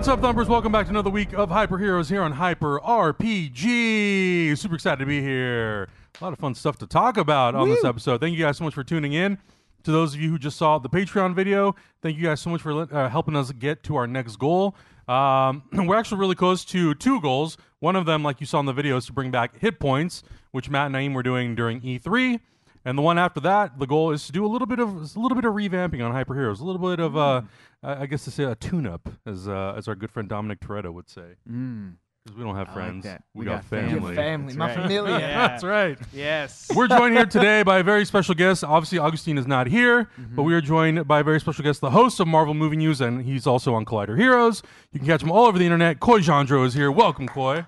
What's up, Thumpers? Welcome back to another week of Hyper Heroes here on Hyper RPG. Super excited to be here. A lot of fun stuff to talk about on this episode. Thank you guys so much for tuning in. To those of you who just saw the Patreon video, thank you guys so much for uh, helping us get to our next goal. Um, we're actually really close to two goals. One of them, like you saw in the video, is to bring back hit points, which Matt and Naeem were doing during E3. And the one after that, the goal is to do a little bit of a little bit of revamping on Hyper Heroes, a little bit of uh, I I guess to say a tune-up, as uh, as our good friend Dominic Toretto would say, Mm. because we don't have I friends, that. we, We got, got family. family. family, That's my right. familia. Yeah. That's right. Yes. We're joined here today by a very special guest. Obviously, Augustine is not here, Mm-hmm. but we are joined by a very special guest, the host of Marvel Movie News, and he's also on Collider Heroes. You can catch him all over the internet. Coy Jandreau is here. Welcome, Coy.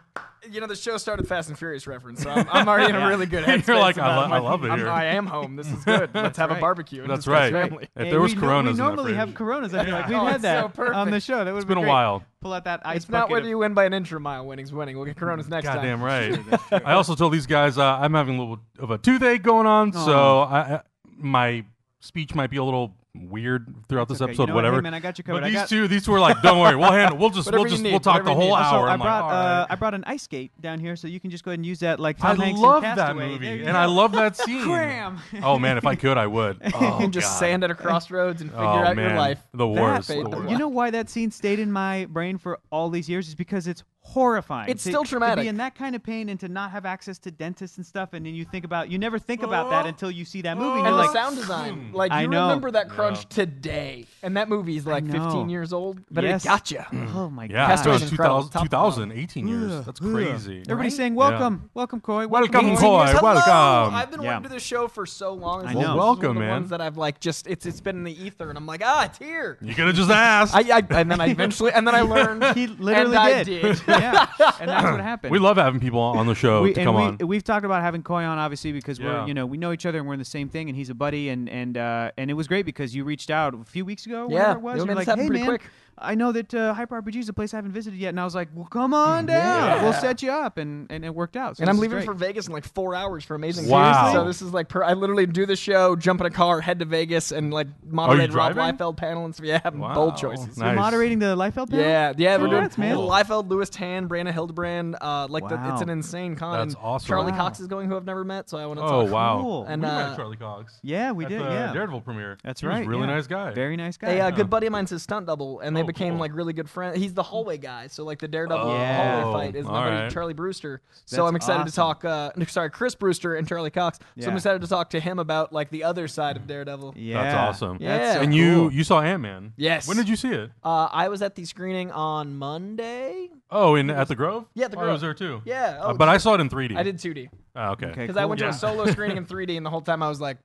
You know, the show started Fast and Furious reference, so I'm, I'm already in a really good You're headspace. like, I about lo- my- I love it I'm- here. I am home. This is good. Let's have a barbecue. That's right. Family. If Hey, there was we Coronas no, we normally fridge. have Coronas. I feel like Oh, we've had that so on the show. That would It's been a while. Pull out that ice It's not whether of- you win by an inch or a mile. Winning's winning. We'll get Coronas next time. Goddamn right. I also told these guys uh, I'm having a little of a toothache going on, so I, I, my speech might be a little weird throughout this Okay, you episode. know what? Hey, whatever. man, I got you but covered. I these got- two, these two were like, "Don't worry, we'll handle. We'll just, we'll just, need, we'll talk the whole need. Also, hour." I I'm like, brought "All uh, right." I brought an ice skate down here, so you can just go ahead and use that like I Hanks in love that Castaway. movie, and go. I love that scene. Cram. Oh man, if I could, I would. Oh, and just God. stand at a crossroads and figure Oh out man, your life. the worst. fade the the worst. You know why that scene stayed in my brain for all these years is because it's horrifying. It's To- still To traumatic. be in that kind of pain and to not have access to dentists and stuff, and then you think about you never think about that until you see that movie. And And the like, sound design, like I you know. remember that crunch Yeah. today, and that movie's like 15 years old, but Yes. it got you. oh my Yeah, god. it's Castaway's been incredible. 2000, Top 2000, 18 years. Ugh, That's crazy. Everybody's Right? saying welcome, welcome, Coy. Welcome, 18 Coy. years. Hello! welcome. I've been Yeah. wanting to do this show for so long. I This is know. one Welcome, of the man. Ones that I've like just it's it's been in the ether, and I'm like, ah, it's here. You could have just asked. I, I and then I eventually and then I learned He literally and I did. Did. yeah, and that's what happened. we love having people on the show we, to and come we, on. We've talked about having Coy on, obviously, because Yeah. we're you know we know each other and we're in the same thing, and he's a buddy, and and uh, and it was great because you reached out a few weeks ago. Yeah, whenever it was. it You're like, hey man, quick. I know that uh, Hyper RPG is a place I haven't visited yet, and I was like, well, come on down, Yeah. we'll set you up, and and it worked out. So And I'm leaving great. for Vegas in like four hours for Amazing Wow. Series. So this is like per, I literally do the show, jump in a car, head to Vegas, and like moderate Rob driving? Liefeld panel and stuff. Yeah, Wow. bold choices. Nice. You're moderating the Liefeld panel. Yeah, yeah, we're Oh, doing congrats, man. Liefeld, Lewis Tan, Brianna Hildebrand. Uh, like the, it's an insane con. That's awesome. Charlie Wow. Cox is going, who I've never met, so I want to Oh talk. wow! Cool. And, we met uh, Charlie Cox. Yeah, we at did. the Yeah, Daredevil premiere. that's He right. a really yeah. nice guy. Very nice guy. A uh, Yeah. good buddy of mine's his stunt double, and they Oh, became cool. like really good friends. He's the hallway guy, so like the Daredevil Yeah. hallway fight is my buddy right. Charlie Brewster. So That's I'm excited to awesome. talk. Uh, no, sorry, Chris Brewster and Charlie Cox. So I'm Yeah. excited to talk to him about like the other side of Daredevil. Yeah, That's awesome. Yeah. That's so and you cool. you saw Ant Man. Yes. When did you see it? Uh, I was at the screening on Monday. Oh, in at the Grove. Yeah, the Oh, I Grove. was there too. Yeah, Uh, oh, but I saw it in 3D. I did 2D Oh, okay. Okay. because I cool. went to Yeah. a solo screening in 3D, and the whole time I was like,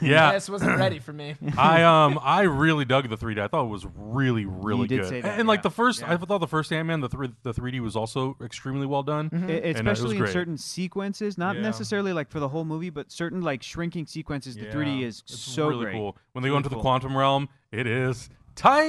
Yeah. this wasn't ready for me. I um I really dug the 3D. I thought it was really really did good. say that, and like yeah. the first, Yeah. I thought the first Ant Man, the three, the 3D was also extremely well done. E- And, uh, it was especially in great. certain sequences, not Yeah. necessarily like for the whole movie, but certain like shrinking sequences. The 3D is It's so really great. cool. When they go Really into the cool. quantum realm, it is tight.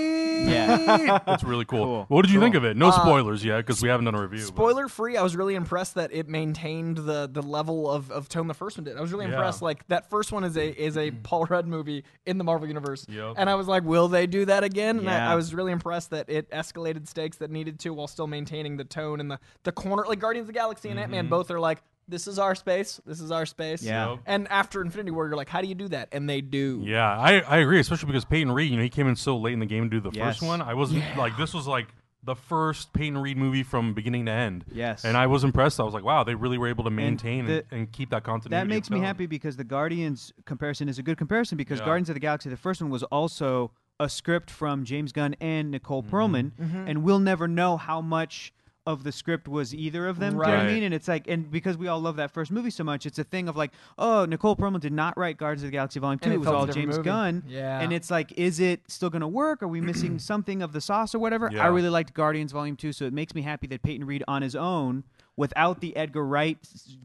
Yeah. it's really cool. Cool. What did you Cool. think of it? No Uh, spoilers yet because we haven't done a review. but- Spoiler free, I was really impressed that it maintained the the level of, of tone the first one did. I was really Yeah. impressed. Like that first one is a is a Paul Rudd movie in the Marvel universe, Yep. and I was like, will they do that again? And Yeah. I, I was really impressed that it escalated stakes that needed to while still maintaining the tone and the the corner. Like Guardians of the Galaxy and Ant Mm-hmm. Man both are like, this is our space, this is our space. Yeah. Yep. And after Infinity War, you're like, how do you do that? And they do. Yeah, I, I agree, especially because Peyton Reed, you know, he came in so late in the game to do the Yes. first one. I wasn't like this was like the first Peyton Reed movie from beginning to end. Yes. And I was impressed. I was like, wow, they really were able to maintain and, the- and keep that continuity. That makes me tone. happy because the Guardians comparison is a good comparison because Yeah. Guardians of the Galaxy, the first one was also a script from James Gunn and Nicole Mm-hmm. Perlman, and we'll never know how much of the script was either of them. Do you know what I Right. mean? And it's like, and because we all love that first movie so much, it's a thing of like, oh, Nicole Perlman did not write Guardians of the Galaxy Volume Two. And it it was felt a all different James movie. Gunn. Yeah. And it's like, is it still going to work? Are we missing something of the sauce or whatever? Yeah. I really liked Guardians Volume Two, so it makes me happy that Peyton Reed on his own without the Edgar Wright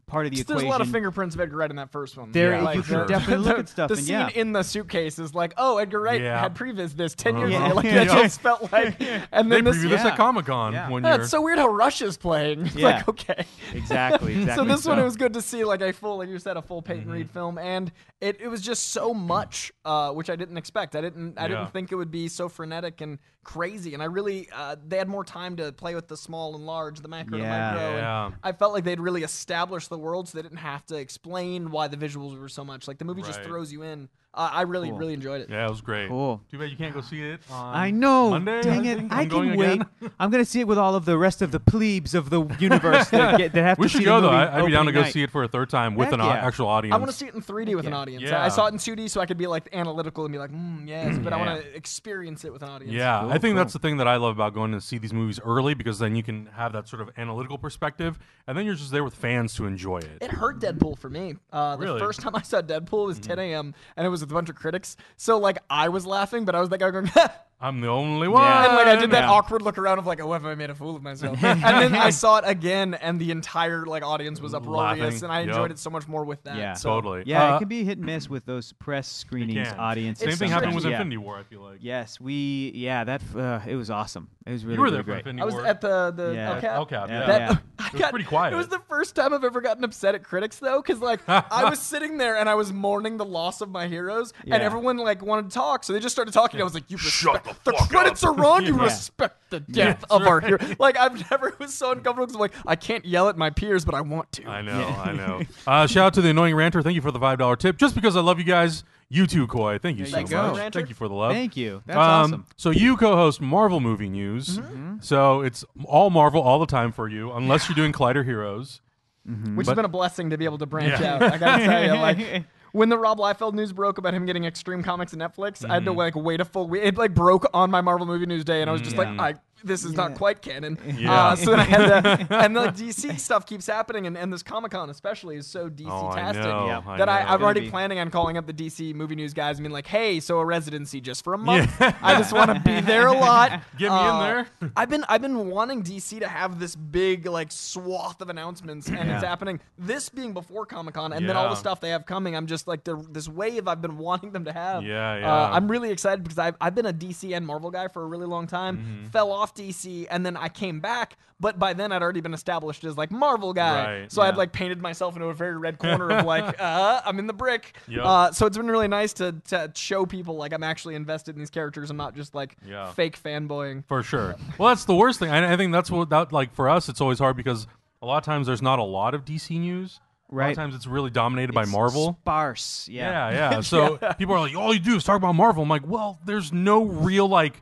part of the equation. There's a lot of fingerprints of Edgar Wright in that first one. There, Yeah, Like, you for can sure. definitely look at stuff, the and scene in the suitcase is like, oh, Edgar Wright Yeah. had previous this ten years Uh-huh. ago. Like Yeah. that just felt like, and They then this. previewed this yeah. at Comic Con Yeah. one Yeah, year. it's so weird how Rush is playing. It's Yeah. like okay. exactly, exactly. so this one it was good to see like a full like you said a full Peyton Mm-hmm. Reed film and it, it was just so much uh, which I didn't expect I didn't I Yeah. didn't think it would be so frenetic and crazy and I really uh, they had more time to play with the small and large the macro Yeah. and micro Yeah. and I felt like they'd really established the world so they didn't have to explain why the visuals were so much like the movie just throws you in uh, I really Cool. really enjoyed it yeah, it was great. Cool. Too bad you can't go see it. On I know. Monday, Dang I it! think. I I'm going can wait. I'm gonna see it with all of the rest of the plebes of the universe that, get, that have We to should see go the though. movie I, I'd be down to go night. see it for a third time with Heck an au- yeah. actual audience. I want to see it in 3D with an audience. Yeah. I saw it in 2D so I could be like analytical and be like, mm, yes, but I want to experience it with an audience. Yeah, Cool, I think cool. that's the thing that I love about going to see these movies early because then you can have that sort of analytical perspective, and then you're just there with fans to enjoy it. It hurt Deadpool for me. Uh, the Really? first time I saw Deadpool was Mm-hmm. 10 a.m. and it was with a bunch of critics. So like I was laughing, but I was like going, I'm the only one. Yeah. and like I did that Yeah. awkward look around of like, oh, have I made a fool of myself? and then I saw it again, and the entire like audience was uproarious, Laughing. and I enjoyed Yup. it so much more with that. Yeah. So, Totally. Yeah, Uh, it can be hit and miss with those press screenings, can. audience. Same thing happened with. Yeah. Infinity War. I feel like. Yes, we. Yeah, that uh, it was awesome. It was really, you were really there for great. Infinity I was at the the Yeah. El Cap. El Cap, Yeah. yeah. That, Yeah. I It was got- pretty quiet. It was the first time I've ever gotten upset at critics though, because like I was sitting there and I was mourning the loss of my heroes, Yeah. and everyone like wanted to talk, so they just started talking. I was like, "You Shut respect the the, credits up." are wrong. You Yeah. respect the Yeah, death of that's our hero." Like I've never it was so uncomfortable because I'm like I can't yell at my peers, but I want to. I know, Yeah. I know. Uh, shout out to the annoying ranter. Thank you for the five dollar tip. Just because I love you guys, you too, Coy. Thank you There so you much. go. Ranter. Thank you for the love. Thank you. That's Um, awesome. So you co-host Marvel movie news. So it's all Marvel all the time for you, unless you're doing Collider Heroes. Which But- has been a blessing to be able to branch Yeah. out. I gotta tell you, like when the Rob Liefeld news broke about him getting Extreme Comics and Netflix, I had to Mm-hmm. like wait a full week. It like broke on my Marvel movie news day, and I was just Yeah. like, I this is not quite canon. Yeah. Uh, so then I had to, and the DC stuff keeps happening, and, and this Comic Con especially is so DC Oh, I tastic know. Yeah. I that I I, am already be- planning on calling up the DC movie news guys and being like, hey, so a residency just for a month. Yeah. I just want to be there a lot. Get me in Uh, there. I've been I've been wanting DC to have this big like swath of announcements, and it's happening. This being before Comic Con, and then all the stuff they have coming. I'm just like the this wave I've been wanting them to have. Yeah, Uh, yeah. I'm really excited because I've I've been a DC and Marvel guy for a really long time. Mm-hmm. Fell off DC, and then I came back. But by then, I'd already been established as like Marvel guy, Right, so I'd like painted myself into a very red corner of like, uh, I'm in the brick. Yep. Uh, so it's been really nice to to show people like I'm actually invested in these characters. I'm not just like Yeah. fake fanboying. For sure. Well, that's the worst thing. I, I think that's what that like for us. It's always hard because a lot of times there's not a lot of DC news. A lot Right. of times it's really dominated by Marvel. Sparse. Yeah. Yeah, yeah. So people are like, all you do is talk about Marvel. I'm like, well, there's no real like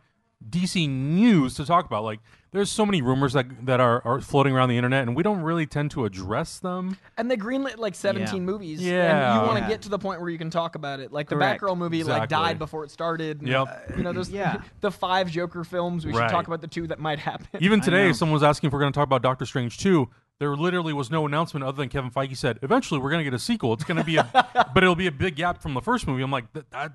DC news to talk about. Like, there's so many rumors that that are, are floating around the internet, and we don't really tend to address them. And they greenlit like 17 Yeah. movies. Yeah. And you want to Yeah. get to the point where you can talk about it. Like the Correct. Batgirl movie like Exactly. died before it started. and, Yep. uh, you know, there's Yeah. the five Joker films. We should talk about the two that might happen. Even today, know. someone was asking if we're going to talk about Doctor Strange 2. There literally was no announcement other than Kevin Feige said, eventually we're going to get a sequel. It's going to be a, but it'll be a big gap from the first movie. I'm like, that, that,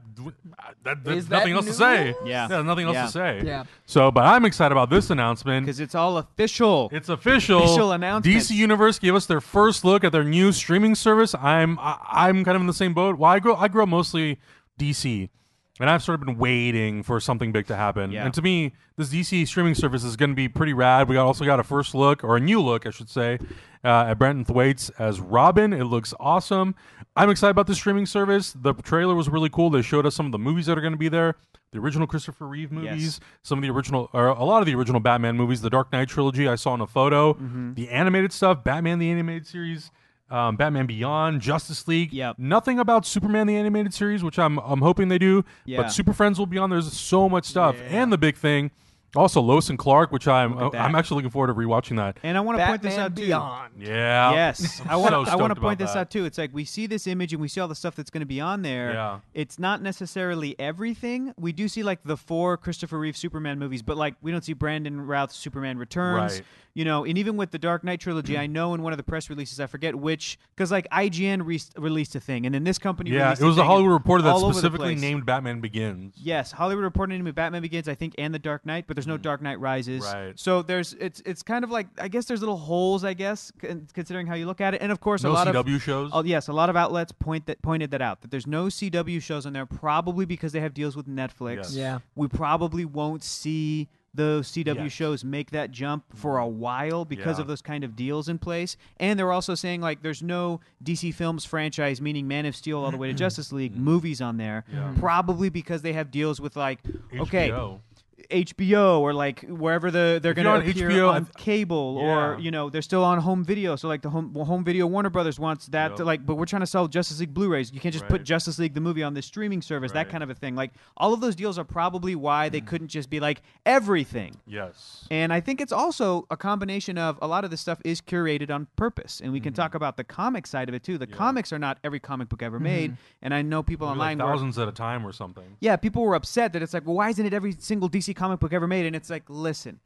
that, there's Is that nothing else to say. Yeah. There's nothing else Yeah. to say. Yeah. So, but I'm excited about this announcement. Because it's all official. It's official. Official announcement. DC Universe gave us their first look at their new streaming service. I'm I, I'm kind of in the same boat. Well, I grow I grew up mostly DC, and I've sort of been waiting for something big to happen. Yeah. And to me, this DC streaming service is going to be pretty rad. We got also got a first look or a new look, I should say, uh, at Brenton Thwaites as Robin. It looks awesome. I'm excited about the streaming service. The trailer was really cool. They showed us some of the movies that are going to be there. The original Christopher Reeve movies, some of the original, or a lot of the original Batman movies, the Dark Knight trilogy. I saw in a photo. Mm-hmm. The animated stuff, Batman the animated series, um, Batman Beyond, Justice League. Yep. Nothing about Superman the animated series, which I'm I'm hoping they do. Yeah. But Super Friends will be on. There's so much stuff, and the big thing, also Lois and Clark, which I'm Look at that. I'm actually looking forward to rewatching that. and I want to point this Batman out too. Beyond. Yeah. Yes, I So want to. I stoked want to about point this that. out too. It's like we see this image and we see all the stuff that's going to be on there. Yeah. It's not necessarily everything. We do see like the four Christopher Reeve Superman movies, but like we don't see Brandon Routh's Superman Returns. Right. You know, and even with the Dark Knight trilogy, I know in one of the press releases, I forget which, because like IGN re- released a thing, and then this company. Yeah, released it was a a thing, Hollywood and Reporter that all over the specifically place. named Batman Begins. Yes, Hollywood Reporter named Batman Begins, I think, and The Dark Knight. But there's no mm. Dark Knight Rises. Right. So there's it's it's kind of like I guess there's little holes I guess con- considering how you look at it, and of course No a lot of. CW of shows. Oh yes, a lot of outlets point that pointed that out that there's no CW shows on there, probably because they have deals with Netflix. Yes. Yeah. We probably won't see those CW Yes. shows make that jump for a mm. while because Yeah. of those kind of deals in place. And they're also saying like there's no DC Films franchise, meaning Man of Steel all the way to Justice League movies on there. Yeah. Probably because they have deals with like okay, HBO. Or like wherever the they're going to appear HBO, on cable Yeah. or you know they're still on home video. So like the home well, home video Warner Brothers wants that to like, but we're trying to sell Justice League Blu-rays. You can't just put Justice League the movie on this streaming service. Right. That kind of a thing. Like all of those deals are probably why they couldn't just be like everything. Yes. And I think it's also a combination of a lot of this stuff is curated on purpose. And we can talk about the comic side of it too. The Mm-hmm. Yeah. comics are not every comic book ever made. And I know people Maybe like online were thousands at a time or something. yeah, people were upset that it's like, well, why isn't it every single DC comic book ever made? And it's like, listen,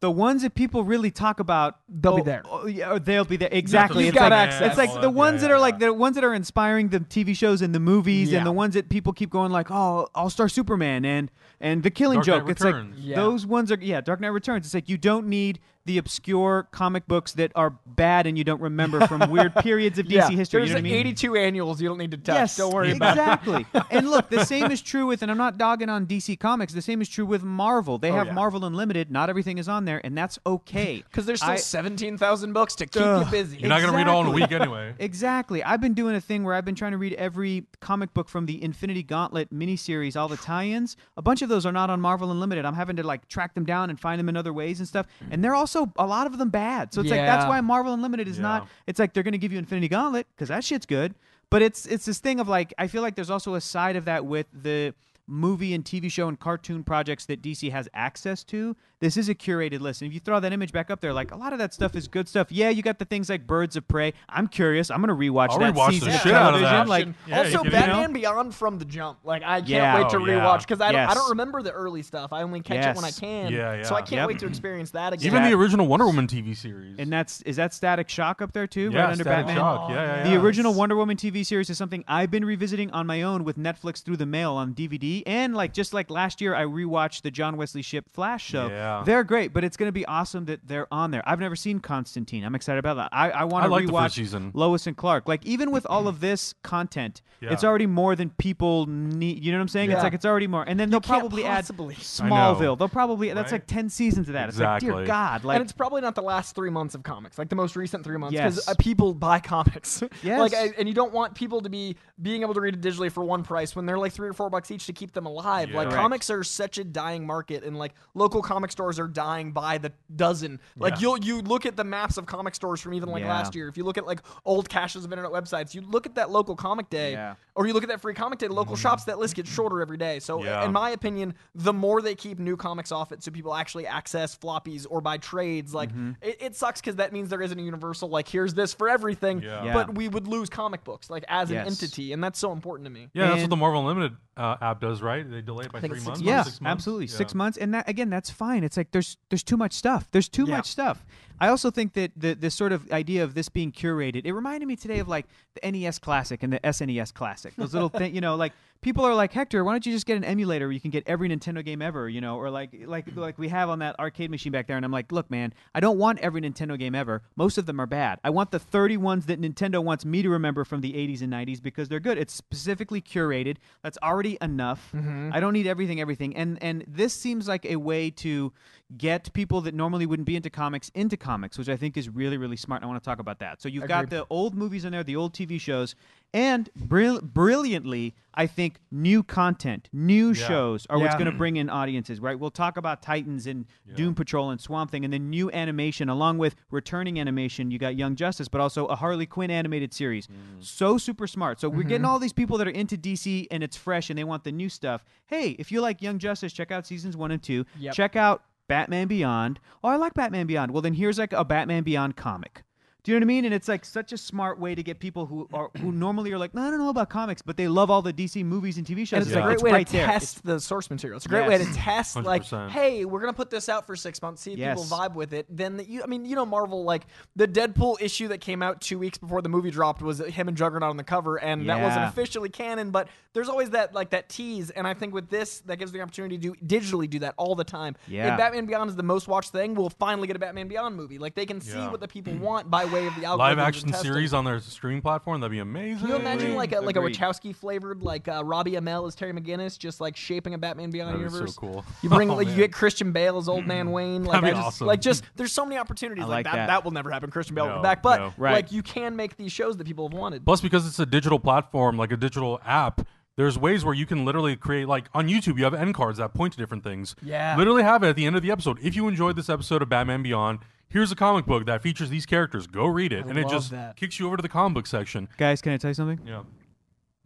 the ones that people really talk about, They'll be oh, there. oh, yeah, or they'll be there. Exactly. You've it's got like, access. It's like the ones yeah, that are yeah, like the ones that are inspiring the TV shows and the movies, Yeah. and the ones that people keep going like, oh, All Star Superman and and the Killing Dark Knight Joke. It's Returns. like Yeah. those ones are yeah, Dark Knight Returns. It's like you don't need the obscure comic books that are bad and you don't remember from weird periods of DC yeah. history. There's you know what I mean? 82 annuals you don't need to touch. Yes, Don't worry about it. exactly. and look, the same is true with, and I'm not dogging on DC Comics. The same is true with Marvel. They Oh, have yeah. Marvel Unlimited. Not everything is on there, and that's okay. Because there's still 17,000 books to keep Ugh. you busy. You're not gonna read all in a week anyway. Exactly. I've been doing a thing where I've been trying to read every comic book from the Infinity Gauntlet miniseries, all the tie-ins. A bunch of those are not on Marvel Unlimited. I'm having to like track them down and find them in other ways and stuff. And they're also a lot of them bad. So it's like that's Yeah. why Marvel Unlimited is Yeah. not. It's like they're going to give you Infinity Gauntlet because that shit's good. But it's it's this thing of like I feel like there's also a side of that with the movie and TV show and cartoon projects that DC has access to. This is a curated list. And if you throw that image back up there, like a lot of that stuff is good stuff. Yeah, you got the things like Birds of Prey. I'm curious. I'm gonna rewatch I'll that rewatch the season of shit out of that. Like, Yeah, you also, can- Batman Beyond from the jump. Like I can't Yeah. wait to Oh, yeah. rewatch because I, don't- I don't remember the early stuff. I only catch it when I can. Yeah, yeah. So I can't Yep. wait to experience that again. Even the original Wonder Woman TV series. and that's is that Static Shock up there too, yeah, right under Static Batman. Shock. Yeah, yeah, The yeah. original Wonder Woman TV series is something I've been revisiting on my own with Netflix through the mail on DVD, and like just like last year, I rewatched the John Wesley Shipp Flash show. Yeah. They're great, but it's going to be awesome that they're on there. I've never seen Constantine. I'm excited about that. I, I want I to like the rewatch first season. Lois and Clark. Like even with all of this content, Yeah. it's already more than people need. You know what I'm saying? It's like it's already more, and then they'll can't probably possibly. add Smallville. They'll probably that's like ten seasons of that. It's like Exactly. dear God, like and it's probably not the last three months of comics, like the most recent three months, Yes. because uh, people buy comics. Yes. like, I, and you don't want people to be being able to read it digitally for one price when they're like three or four bucks each to keep them alive. Yeah. Like Correct. comics are such a dying market, and like local comic stores are dying by the dozen. Like Yeah. you'll you look at the maps of comic stores from even like Yeah. last year. If you look at like old caches of internet websites, you look at that local comic day, Yeah. or you look at that free comic day at local shops. That list gets shorter every day. So. Yeah. in my opinion, the more they keep new comics off it, so people actually access floppies or buy trades, like Mm-hmm. it, it sucks because that means there isn't a universal like here's this for everything. Yeah. Yeah. But we would lose comic books like as an entity, and that's so important to me. Yeah, that's what the Marvel Unlimited uh, app does, right? They delay it by three it's months. six yeah, six months? absolutely Yeah. six months, and that again, that's fine. It's like there's there's too much stuff. There's too Yeah. much stuff. I also think that the this sort of idea of this being curated, it reminded me today of like the NES Classic and the SNES Classic. Those little thing, you know, like people are like Hector, why don't you just get an emulator where you can get every Nintendo game ever, you know, or like like like we have on that arcade machine back there. And I'm like, look, man, I don't want every Nintendo game ever. Most of them are bad. I want the 30 ones that Nintendo wants me to remember from the 80s and 90s because they're good. It's specifically curated. That's already enough. Mm-hmm. I don't need everything, everything. And and this seems like a way to get people that normally wouldn't be into comics into comics, which I think is really really smart. I want to talk about that. So you've got the old movies in there, the old TV shows, and brill- brilliantly, I think new content, new Yeah. shows are what's going to bring in audiences, right? We'll talk about Titans and Doom Patrol and Swamp Thing, and then new animation along with returning animation. You got Young Justice, but also a Harley Quinn animated series. Mm. So super smart. So we're getting all these people that are into DC and it's fresh and they want the new stuff. Hey, if you like Young Justice, check out seasons one and two. Yep. Check out Batman Beyond. Oh, I like Batman Beyond. Well, then here's like a Batman Beyond comic. Do you know what I mean? And it's like such a smart way to get people who are who normally are like, no, I don't know about comics, but they love all the DC movies and TV shows. And it's It's a great it's way right to there. test the source material. It's a great way to test, like, 100%. hey, we're gonna put this out for six months, see if Yes. people vibe with it. Then the, you, I mean, you know, Marvel, like the Deadpool issue that came out two weeks before the movie dropped was him and Juggernaut on the cover, and that wasn't officially canon. But there's always that like that tease, and I think with this, that gives the opportunity to do, digitally do that all the time. Yeah. If Batman Beyond is the most watched thing, we'll finally get a Batman Beyond movie. Like they can see Yeah. what the people mm. want by way of the algorithm. Live action series on their streaming platform. That'd be amazing. Can you imagine like a like a Wachowski flavored like uh, Robbie Amell as Terry McGinnis, just like shaping a Batman Beyond That'd be so cool. You bring Oh, like you get Christian Bale as old man Wayne. Like That'd be I just awesome. like just there's so many opportunities I like, like that. that. will never happen. Christian Bale will No, come back, but no. Right. like you can make these shows that people have wanted. Plus, because it's a digital platform, like a digital app, there's ways where you can literally create, like on YouTube, you have end cards that point to different things. Yeah. Literally have it at the end of the episode. If you enjoyed this episode of Batman Beyond, here's a comic book that features these characters. Go read it. and it love just that. kicks you over to the comic book section. Guys, can I tell you something? Yeah.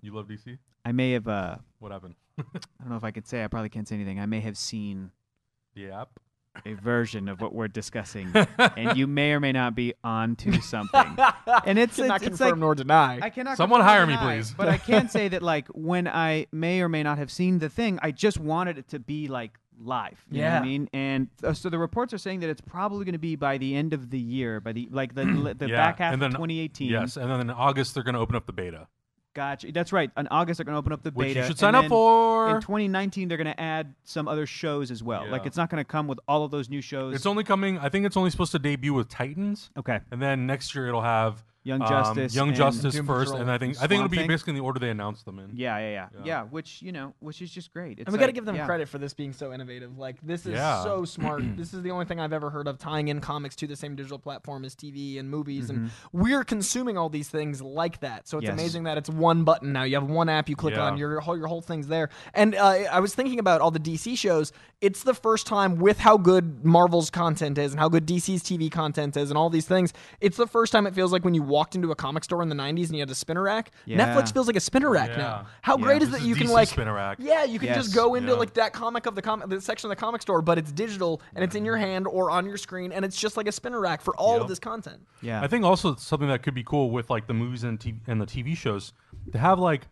You love DC? I may have. Uh, What happened? I don't know if I could say. I probably can't say anything. I may have seen the app? a version of what we're discussing, and you may or may not be onto something. And it's Cannot it's, it's confirm like nor deny. I cannot. Someone confirm or hire me, deny, please. But I can say that, like, when I may or may not have seen the thing, I just wanted it to be like live. You know what Yeah. I mean, and uh, so the reports are saying that it's probably going to be by the end of the year, by the like the the Yeah, back half then- of 2018. Yes. And then in August, they're going to open up the beta, Gotcha. That's right. In August, they're going to open up the which beta. you should and sign up then for. In 2019, they're going to add some other shows as well. Like, it's not going to come with all of those new shows. It's only coming, I think it's only supposed to debut with Titans. okay. And then next year it'll have Young um, Justice Young and Justice Doom first, Patrol and I think and I think it'll be Thing. basically in the order they announced them in. Yeah, yeah, yeah, Yeah. yeah. Which you know, which is just great. It's and we got to like- give them yeah. credit for this being so innovative. Like this is Yeah. so smart. this is the only thing I've ever heard of tying in comics to the same digital platform as TV and movies, and we're consuming all these things like that. So it's Mm-hmm. Yes. amazing that it's one button now. You have one app you click Yeah. on, your whole your whole thing's there. And uh, I was thinking about all the DC shows. It's the first time with how good Marvel's content is and how good DC's TV content is and all these things. It's the first time it feels like when you walked into a comic store in the '90s and you had a spinner rack. Yeah. Netflix feels like a spinner rack Yeah. now. How Yeah. great is This that is you can like spinner rack. yeah, you can Yes. just go into Yeah. like that comic of the comic the section of the comic store, but it's digital and it's in your hand or on your screen, and it's just like a spinner rack for all Yep. of this content. Yeah. I think also something that could be cool with like the movies and TV, and the TV shows to have like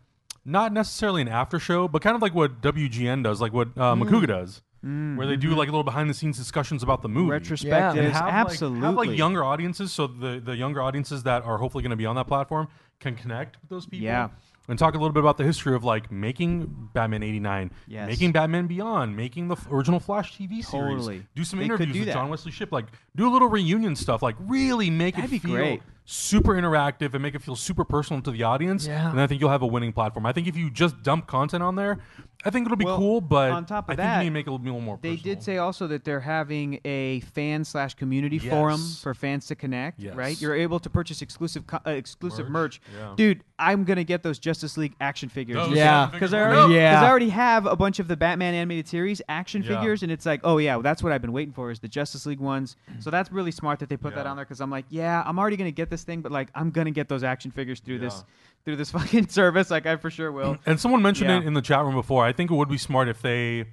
not necessarily an after show, but kind of like what WGN does, like what uh, Makuga does, Mm-hmm. where they do like little behind the scenes discussions about the movie. Retrospective. And have, like- absolutely. have like younger audiences, so the the younger audiences that are hopefully going to be on that platform can connect with those people. Yeah. And talk a little bit about the history of like making Batman '89, Yes. making Batman Beyond, making the f- original Flash TV series. Totally. Do some They interviews do with that. John Wesley Shipp, like do a little reunion stuff, like really make That'd it be feel great. Super interactive and make it feel super personal to the audience. Yeah. And I think you'll have a winning platform. I think if you just dump content on there, I think it'll be Well, cool. But on top of I think that, you need to make it a little more. They personal. did say also that they're having a fan slash community forum for fans to connect. Yes. Right, you're able to purchase exclusive co- uh, exclusive merch. Merch, yeah. Dude, I'm gonna get those Justice League action figures. Those Yeah. Because I were already. Yeah. I already have a bunch of the Batman animated series action Yeah. figures, and it's like, oh yeah, that's what I've been waiting for is the Justice League ones. So that's really smart that they put that on there because I'm like, yeah, I'm already gonna get this thing, but like I'm gonna get those action figures through this through this fucking service. Like I for sure will. And someone mentioned Yeah. it in the chat room before. I think it would be smart if they,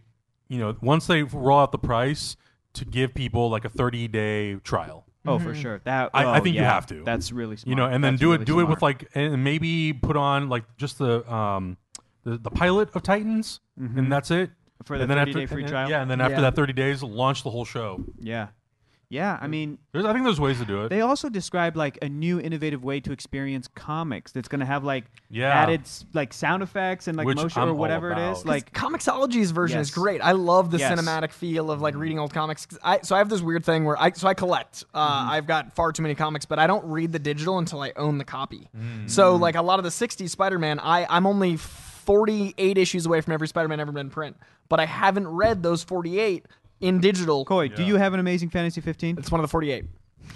you know, once they roll out the price, to give people like a 30 day trial. Oh, for sure. That I- I oh, think you have to. That's really smart. You know, and then That's do really it do it with like and maybe put on like just the um the, the pilot of Titans and that's it. Mm-hmm. For the and then 30 after, day free and- trial? Yeah, and then after Yeah. that 30 days, launch the whole show. yeah, yeah. I mean, There's, I think there's ways to do it. They also describe like a new innovative way to experience comics that's going to have like Yeah. added like sound effects and like Which motion I'm or whatever it is. Like Comixology's version is great. I love the Yes. cinematic feel of like reading old comics. I, so I have this weird thing where I so I collect. Uh, Mm-hmm. I've got far too many comics, but I don't read the digital until I own the copy. Mm. So like a lot of the '60s Spider-Man, I I'm only 48 issues away from every Spider-Man ever been in print, but I haven't read those 48 in digital. Coy, do you have an Amazing Fantasy 15? It's one of the 48.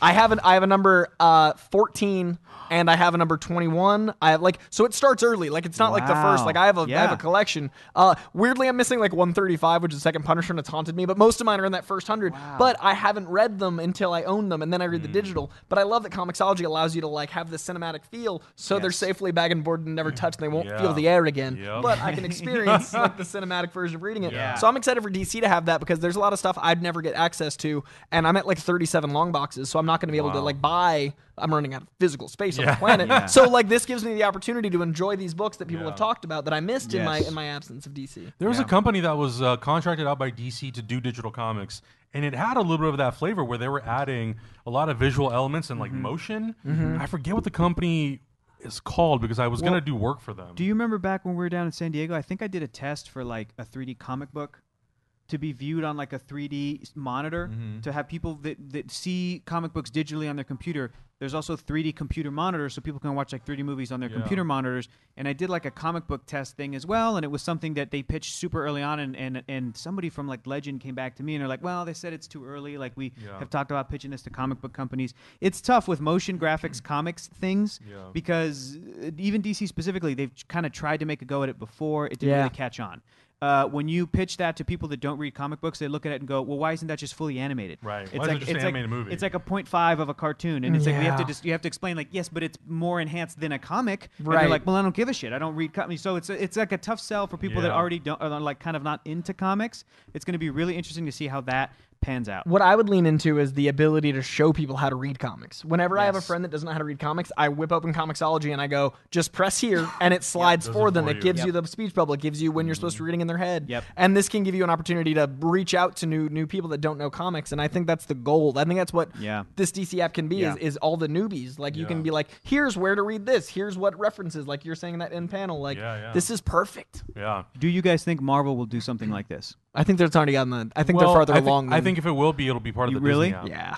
I have an I have a number uh 14 and I have a number 21. I have like so it starts early. Like it's not like the first. Like I have a I have a collection. Uh weirdly I'm missing like 135 which is the second Punisher and it's haunted me, but most of mine are in that first 100. But I haven't read them until I own them and then I read the digital. But I love that Comixology allows you to like have the cinematic feel so they're safely bag and board and never touched and they won't Yeah. feel the air again. Yep. But I can experience like the cinematic version of reading it. Yeah. So I'm excited for DC to have that because there's a lot of stuff I'd never get access to, and I'm at like 37 long boxes, so I'm I'm not going to be able to like buy. I'm running out of physical space on the planet. Yeah. So like this gives me the opportunity to enjoy these books that people Yeah. have talked about that I missed in my in my absence of DC. There was a company that was uh, contracted out by DC to do digital comics, and it had a little bit of that flavor where they were adding a lot of visual elements and like Mm-hmm. motion. I forget what the company is called because I was Well, gonna do work for them. Do you remember back when we were down in San Diego? I think I did a test for like a 3D comic book to be viewed on like a 3D monitor Mm-hmm. to have people that, that see comic books digitally on their computer. There's also 3D computer monitors so people can watch like 3D movies on their Yeah. computer monitors. And I did like a comic book test thing as well. And it was something that they pitched super early on. And, and, and somebody from like Legend came back to me and they're like, well, they said it's too early. Like we Yeah. have talked about pitching this to comic book companies. It's tough with motion graphics comics things Yeah. because uh, even DC specifically, they've kind of tried to make a go at it before. It didn't Yeah. really catch on. Uh, when you pitch that to people that don't read comic books, they look at it and go, "Well, why isn't that just fully animated?" Right. It's Why is it like just it's an like movie? it's like a 0.5 of a cartoon, and it's like we have to just you have to explain like yes, but it's more enhanced than a comic. And Right. they're like, well, I don't give a shit. I don't read comics, so it's it's like a tough sell for people that already don't are like kind of not into comics. It's going to be really interesting to see how that pans out. What I would lean into is the ability to show people how to read comics. Whenever I have a friend that doesn't know how to read comics, I whip open Comixology and I go, just press here, and it slides does for them. for It you. gives Yep. you the speech bubble. It gives you when you're supposed to be mm-hmm. reading in their head. Yep. And this can give you an opportunity to reach out to new new people that don't know comics. And I think that's the goal. I think that's what Yeah. this DC app can be Yeah. is, is all the newbies. Like you Yeah. can be like, here's where to read this. Here's what references. Like you're saying that in panel. Like Yeah, yeah. this is perfect. yeah. Do you guys think Marvel will do something like this? I think there's already gotten that. I think Well, they're farther I think, along. I than- think if it will be, it'll be part of You the really? Disney app. Yeah.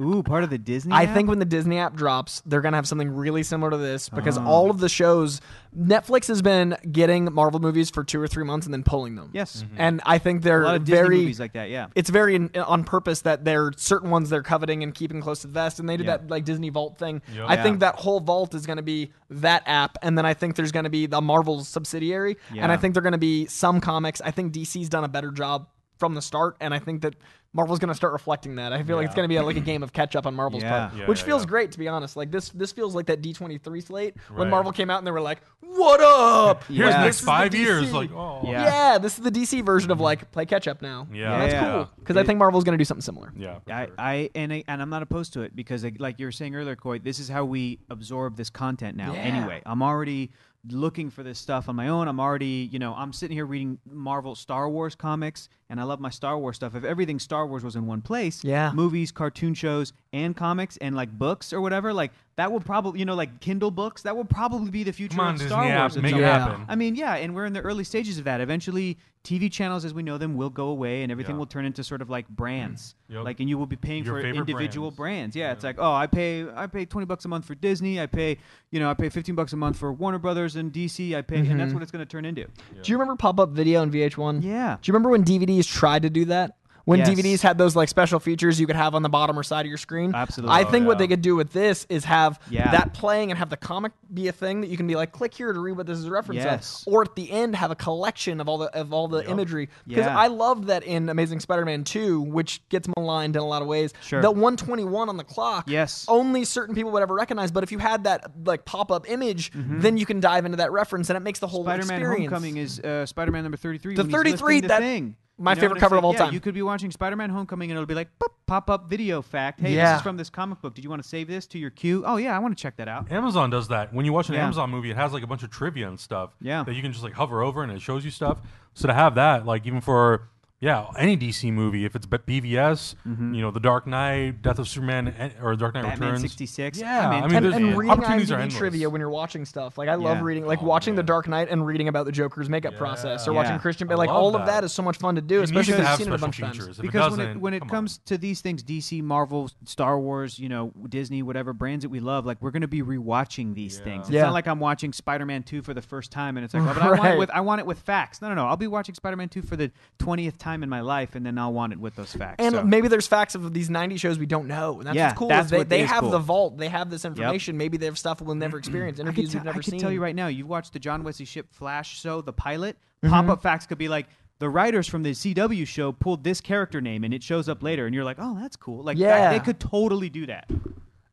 Ooh, part of the Disney. I app? think when the Disney app drops, they're gonna have something really similar to this because Ah. all of the shows, Netflix has been getting Marvel movies for two or three months and then pulling them. yes, and I think they're a lot of very. movies like that. Yeah. it's very in, on purpose that there are certain ones they're coveting and keeping close to the vest, and they did Yeah. that like Disney Vault thing. Yep. I Yeah. think that whole vault is going to be that app, and then I think there's going to be the Marvel subsidiary, and I think they're going to be some comics. I think DC's done a better job from the start, and I think that Marvel's going to start reflecting that. I feel like it's going to be a, like a game of catch up on Marvel's Yeah. part, Yeah, which yeah, feels yeah. great to be honest. Like this, this feels like that D23 slate when Marvel came out and they were like, "What up? Here's Yeah. the next five years. Like, oh, Yeah. Yeah. this is the DC version of like play catch up now. Yeah. And that's cool because I think Marvel's going to do something similar. yeah. I, sure. I and I, and I'm not opposed to it because like, like you were saying earlier, Coy, this is how we absorb this content now. Yeah. Anyway, I'm already looking for this stuff on my own. I'm already, you know, I'm sitting here reading Marvel Star Wars comics and I love my Star Wars stuff. If everything Star Wars was in one place, Yeah. movies, cartoon shows, and comics and like books or whatever, like that would probably, you know, like Kindle books, that would probably be the future Come on, of Disney Star Wars. at make it point. happen. I mean, yeah, and we're in the early stages of that. Eventually, TV channels as we know them will go away, and everything Yeah. will turn into sort of like brands. Yep. Like, and you will be paying Your for favorite individual brands. brands. Yeah, it's like, oh, I pay, I pay twenty bucks a month for Disney. I pay, you know, I pay fifteen bucks a month for Warner Brothers and DC. I pay, and that's mm-hmm. what it's going to turn into. Do you remember pop up video on VH1? Yeah. Do you remember when DVDs tried to do that? When Yes. DVDs had those like special features you could have on the bottom or side of your screen. Absolutely. I think Oh, what they could do with this is have Yeah. that playing and have the comic be a thing that you can be like, click here to read what this is a reference Yes. of. Or at the end have a collection of all the of all the Yep. imagery. Because Yeah. I loved that in Amazing Spider-Man 2, which gets maligned in a lot of ways. Sure. The 121 on the clock. Yes. Only certain people would ever recognize. But if you had that like pop-up image, then you can dive into that reference and it makes the whole Mm-hmm. Spider-Man experience. Homecoming is uh, Spider-Man number 33. The 33, the that- thing. My You know, favorite and it's cover of like, all yeah, time. You could be watching Spider-Man Homecoming and it'll be like pop-up video fact. Hey, this is from this comic book. Did you want to save this to your queue? Oh yeah, I want to check that out. Amazon does that. When you watch an Yeah. Amazon movie, it has like a bunch of trivia and stuff. Yeah. That you can just like hover over and it shows you stuff. So to have that, like even for yeah, any DC movie, if it's B- BVS, you know, The Dark Knight, Death of Superman, or Dark Knight Mm-hmm. Batman Returns. 66. Yeah, I'm I into mean, and, there's- and yeah. reading opportunities are IMDb endless. trivia when you're watching stuff. Like I love Yeah. reading, like Oh, watching The. Dark Knight and reading about the Joker's makeup process, or Yeah. watching Christian Bale. Like love all of that. that is so much fun to do, It especially because have you've seen it a special bunch of times. because it when it when it come comes to these things, DC, Marvel, Star Wars, you know, Disney, whatever brands that we love, like we're gonna be rewatching these Yeah. things. It's Yeah. not like I'm watching Spider-Man 2 for the first time and it's like, oh, but I want it with I want it with facts. No, no, no. I'll be watching Spider-Man 2 for the 20th time in my life, and then I'll want it with those facts. And So- maybe there's facts of these 90 shows we don't know. And that's Yeah, what's cool. that's is they, what they is have cool. the vault. They have this information. Maybe they have stuff we'll never experience. I Interviews we've never I seen. tell you right now, you've watched the John Wesley Shipp Flash show, the pilot. Mm-hmm. Pop-up facts could be like the writers from the CW show pulled this character name, and it shows up later, and you're like, oh, that's cool. Like, that- Yeah. they could totally do that.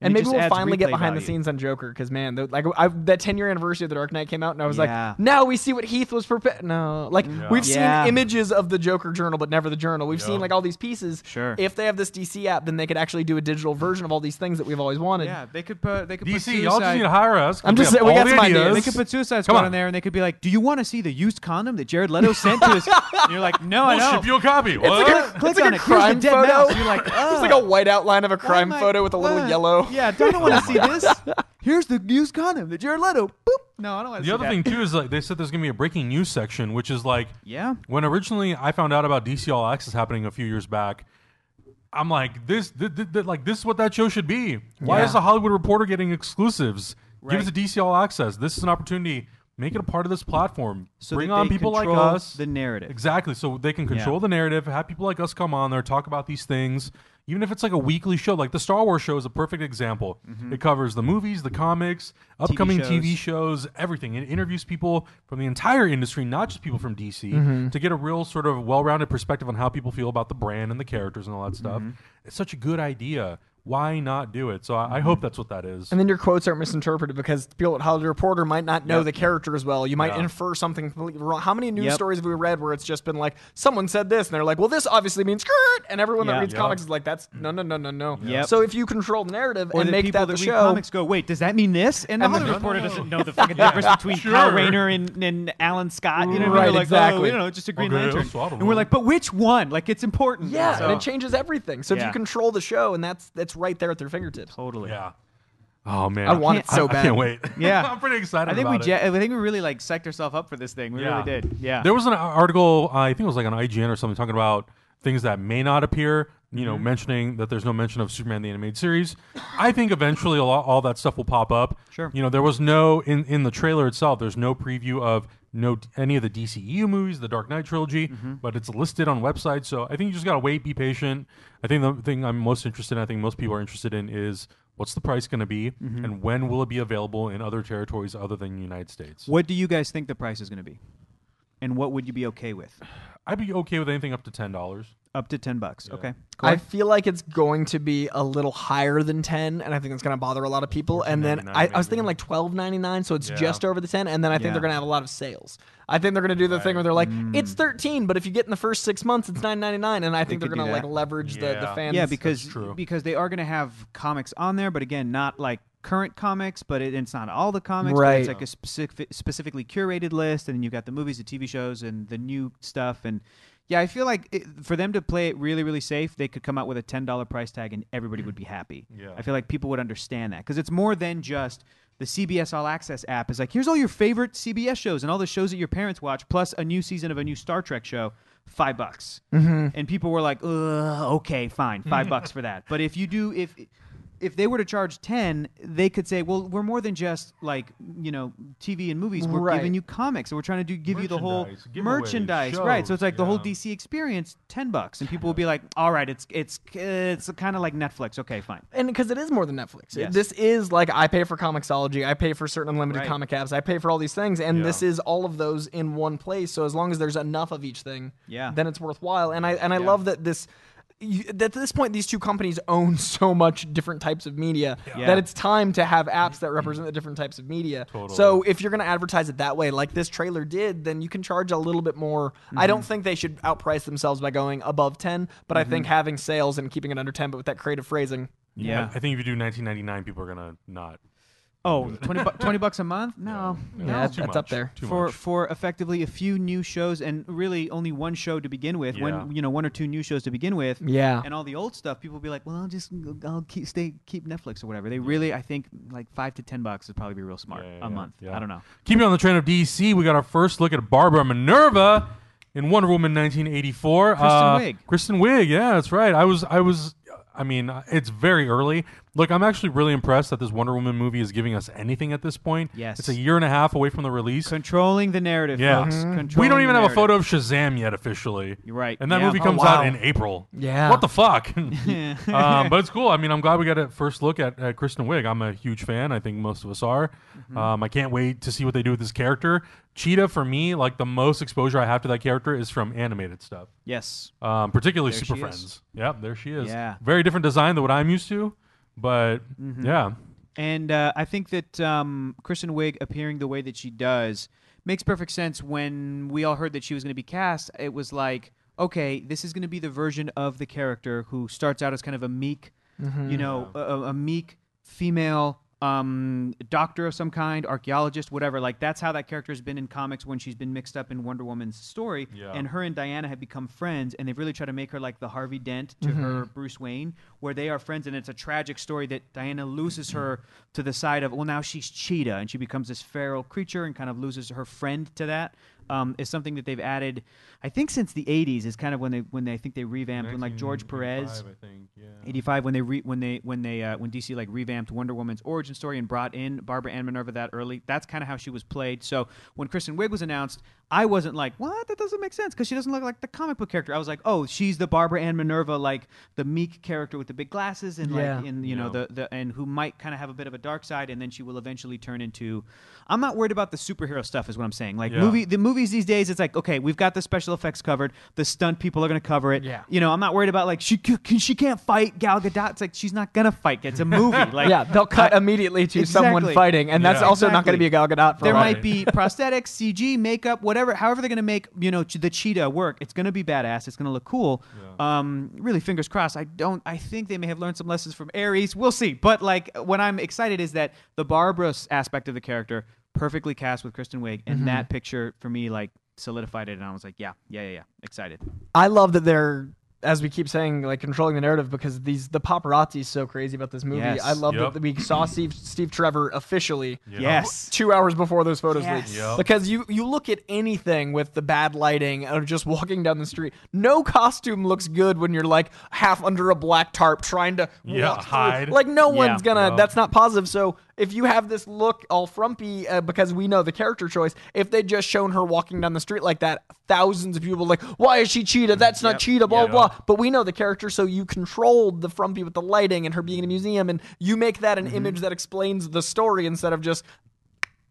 And it maybe we'll finally get replay behind the scenes on Joker because man, the, like I, that 10 year anniversary of the Dark Knight came out, and I was Yeah. like, now we see what Heath was prepared. No, like we've Yeah. seen images of the Joker journal, but never the journal. We've seen like all these pieces. Sure. If they have this DC app, then they could actually do a digital version of all these things that we've always wanted. Yeah, they could put they could put DC, y'all just need to hire us. I'm just saying, we got some ideas. They could put Suicide Come Squad on. in there, and they could be like, "Do you want to see the used condom that Jared Leto sent to us?" and you're like, "No, I We'll know." ship you a copy. It's like What? a, Click it's like on a it. Crime photo. You're like, it's like a white outline of a crime photo with a little yellow. Yeah, don't want to see this. Here's the news condom the Jared Leto. Boop. No, I don't want to The see other that. thing too is like they said there's gonna be a breaking news section, which is like Yeah. when originally I found out about DC All Access happening a few years back. I'm like this, th- th- th- like this is what that show should be. Why Yeah. is the Hollywood Reporter getting exclusives? Give Right. us a DC All Access. This is an opportunity. Make it a part of this platform. So Bring on people like us. The narrative. Exactly. So they can control the narrative, have people like us come on there, talk about these things. Even if it's like a weekly show, like the Star Wars show is a perfect example. Mm-hmm. It covers the movies, the comics, upcoming TV shows. shows. everything. It interviews people from the entire industry, not just people from DC, mm-hmm. to get a real sort of well rounded perspective on how people feel about the brand and the characters and all that stuff. Mm-hmm. It's such a good idea. Why not do it? So I, I hope mm-hmm. that's what that is. And then your quotes aren't misinterpreted because people at Hollywood Reporter might not know Yep. the character as well. You might Yeah. infer something completely wrong. How many news Yep. stories have we read where it's just been like someone said this and they're like, "Well, this obviously means skirt," and everyone that reads Yep. comics is like, "That's no, no, no, no, no." Yep. So if you control the narrative Or and the make people that that the read show, comics go, wait, does that mean this? And the And the- Hollywood No, reporter no. doesn't know the fucking difference between Kyle Rayner and, and Alan Scott. You know what Right, They're like, oh, exactly. Oh, you know, just a Green Okay, Lantern. so I don't and we're like, but which one? Like, it's important. yeah, So- and it changes everything. So if you control the show, and that's that's right there at their fingertips. totally. yeah. Oh man, I want it so I, I bad. can't wait. Yeah. I'm pretty excited. I think we, about ja- it. I think we really like psyched ourselves up for this thing. We Yeah. really did. Yeah. There was an article, uh, I think it was like on IGN or something, talking about things that may not appear. You know, mentioning that there's no mention of Superman the animated series. I think eventually a lot, all that stuff will pop up. Sure. You know, there was no in in the trailer itself. There's no preview of no any of the DCEU movies, the Dark Knight trilogy, mm-hmm. but it's listed on websites. So I think you just gotta wait, be patient. I think the thing I'm most interested in, I think most people are interested in, is what's the price going to be, mm-hmm. and when will it be available in other territories other than the United States? what do you guys think the price is going to be? And what would you be okay with? I'd be okay with anything up to ten dollars. Up to 10 bucks. Okay. I feel like it's going to be a little higher than ten, and I think it's going to bother a lot of people. And then I, I was thinking like twelve ninety nine, so it's Yeah. just over the ten. And then I think Yeah. they're going to have a lot of sales. I think they're going to do the thing where they're like, Mm. it's thirteen, but if you get in the first six months, it's nine ninety nine. And I think They they're going to like that. leverage the the Yeah. fans. yeah, because true. because they are going to have comics on there, but again, not like current comics, but it, it's not all the comics. but Right. it's like a specific, specifically curated list, and then you've got the movies, the TV shows, and the new stuff. And yeah, I feel like it, for them to play it really, really safe, they could come out with a ten dollar price tag, and everybody would be happy. Yeah. I feel like people would understand that because it's more than just. The CBS All Access app is like, here's all your favorite CBS shows and all the shows that your parents watch, plus a new season of a new Star Trek show, five bucks. Mm-hmm. And people were like, Ugh, okay, fine, five bucks for that. But if you do, if if they were to charge ten, they could say, well, we're more than just like you know TV and movies. We're Right. giving you comics, and we're trying to do give you the whole Merchandise, giveaways, merchandise, right? So it's like the whole DC experience, ten bucks, and people will be like, all right, it's it's it's kind of like Netflix. Okay, fine. and because it is more than Netflix. Yes. This is like I pay for Comixology, I pay for certain unlimited Right. comic apps, I pay for all these things, and Yeah. this is all of those in one place. So as long as there's enough of each thing, Yeah. then it's worthwhile. And I and I Yeah. love that this. You, at this point, these two companies own so much different types of media Yeah. that it's time to have apps that represent the different types of media. Totally. So if you're going to advertise it that way, like this trailer did, then you can charge a little bit more. I Mm-hmm. don't think they should outprice themselves by going above ten, but I think having sales and keeping it under ten, but with that creative phrasing, Yeah. I, I think if you do 1999, people are gonna not. Oh, 20, bu- 20 bucks a month? No, Yeah, no. that's- that's up there. too for much. for effectively a few new shows and really only one show to begin with. Yeah. When you know one or two new shows to begin with. Yeah. And all the old stuff, people will be like, well, I'll just I'll keep stay keep Netflix or whatever. They really, I think, like five to ten bucks would probably be real smart Yeah, yeah, a yeah, month. yeah. I don't know. Keeping on the train of DC, we got our first look at Barbara Minerva in Wonder Woman 1984. Kristen Uh, Wiig. Kristen Wiig, yeah, that's right. I was, I was, I mean, uh, it's very early. Look, I'm actually really impressed that this Wonder Woman movie is giving us anything at this point. Yes. it's a year and a half away from the release. Controlling the narrative, Yeah. folks. Mhm. we don't even the have a photo of Shazam yet officially. You're right. And that Yeah. movie Oh, comes wow. out in April. Yeah. What the fuck? um, but it's cool. I mean, I'm glad we got a first look at, at Kristen Wiig. I'm a huge fan. I think most of us are. Mm-hmm. Um, I can't wait to see what they do with this character. Cheetah, for me, like the most exposure I have to that character is from animated stuff, Yes. um, particularly There Super she Friends. is. Yep, there she is. Yeah. Very different design than what I'm used to. But Mm-hmm. yeah, And uh, I think that um, Kristen Wiig appearing the way that she does makes perfect sense. When we all heard that she was going to be cast, it was like, okay, this is going to be the version of the character who starts out as kind of a meek, you know, a, a- a meek female um, doctor of some kind, archaeologist, whatever. Like that's how that character has been in comics when she's been mixed up in Wonder Woman's story. Yeah. And her and Diana have become friends, and they've really tried to make her like the Harvey Dent to her Bruce Wayne, where they are friends, and it's a tragic story that Diana loses her to the side of well now she's Cheetah, and she becomes this feral creature and kind of loses her friend to that. Um, is something that they've added, I think, since the '80s. Is kind of when they when they I think they revamped when like George Perez. 1985, I think. Yeah. 85 when they re- when they when they uh, when DC like revamped Wonder Woman's origin story and brought in Barbara Ann Minerva that early. That's kind of how she was played. So when Kristen Wiig was announced, I wasn't like, "What? That doesn't make sense" because she doesn't look like the comic book character. I was like, "Oh, she's the Barbara Ann Minerva, like the meek character with the big glasses and Yeah. like and you know the the and who might kind of have a bit of a dark side, and then she will eventually turn into." I'm not worried about the superhero stuff, is what I'm saying. Like Yeah. movie the movies these days, it's like okay, we've got the special effects covered, the stunt people are going to cover it. Yeah. You know, I'm not worried about like she c- she can't fight Gal Gadot. It's like she's not gonna fight. It's a movie. Like yeah, they'll cut I- immediately to someone fighting, and that's Yeah. also not going to be a Gal Gadot. For there a might be prosthetics, CG, makeup, whatever. However, they're gonna make you know the cheetah work. It's gonna be badass. It's gonna look cool. Um, really, fingers crossed. I don't. I think they may have learned some lessons from Ares. We'll see. But like, what I'm excited is that the Barbara aspect of the character perfectly cast with Kristen Wiig, and that mm-hmm. picture for me like solidified it. And I was like, yeah, yeah, yeah, yeah. Excited. I love that they're as we keep saying, like controlling the narrative because these the paparazzi is so crazy about this movie. Yes. I love Yep. that we saw Steve Steve Trevor officially Yeah. Yes. two hours before those photos Yes. leaked. Yep. Because you you look at anything with the bad lighting or just walking down the street, no costume looks good when you're like half under a black tarp trying to Yeah, walk hide. Like no one's gonna. Yep. That's not positive. So if you have this look all frumpy uh, because we know the character choice, if they'd just shown her walking down the street like that, thousands of people like, why is she cheetah? That's not Yep. cheetah. Blah Yep. blah. But we know the character, so you controlled the frumpy with the lighting and her being in a museum, and you make that Mm-hmm. an image that explains the story instead of just.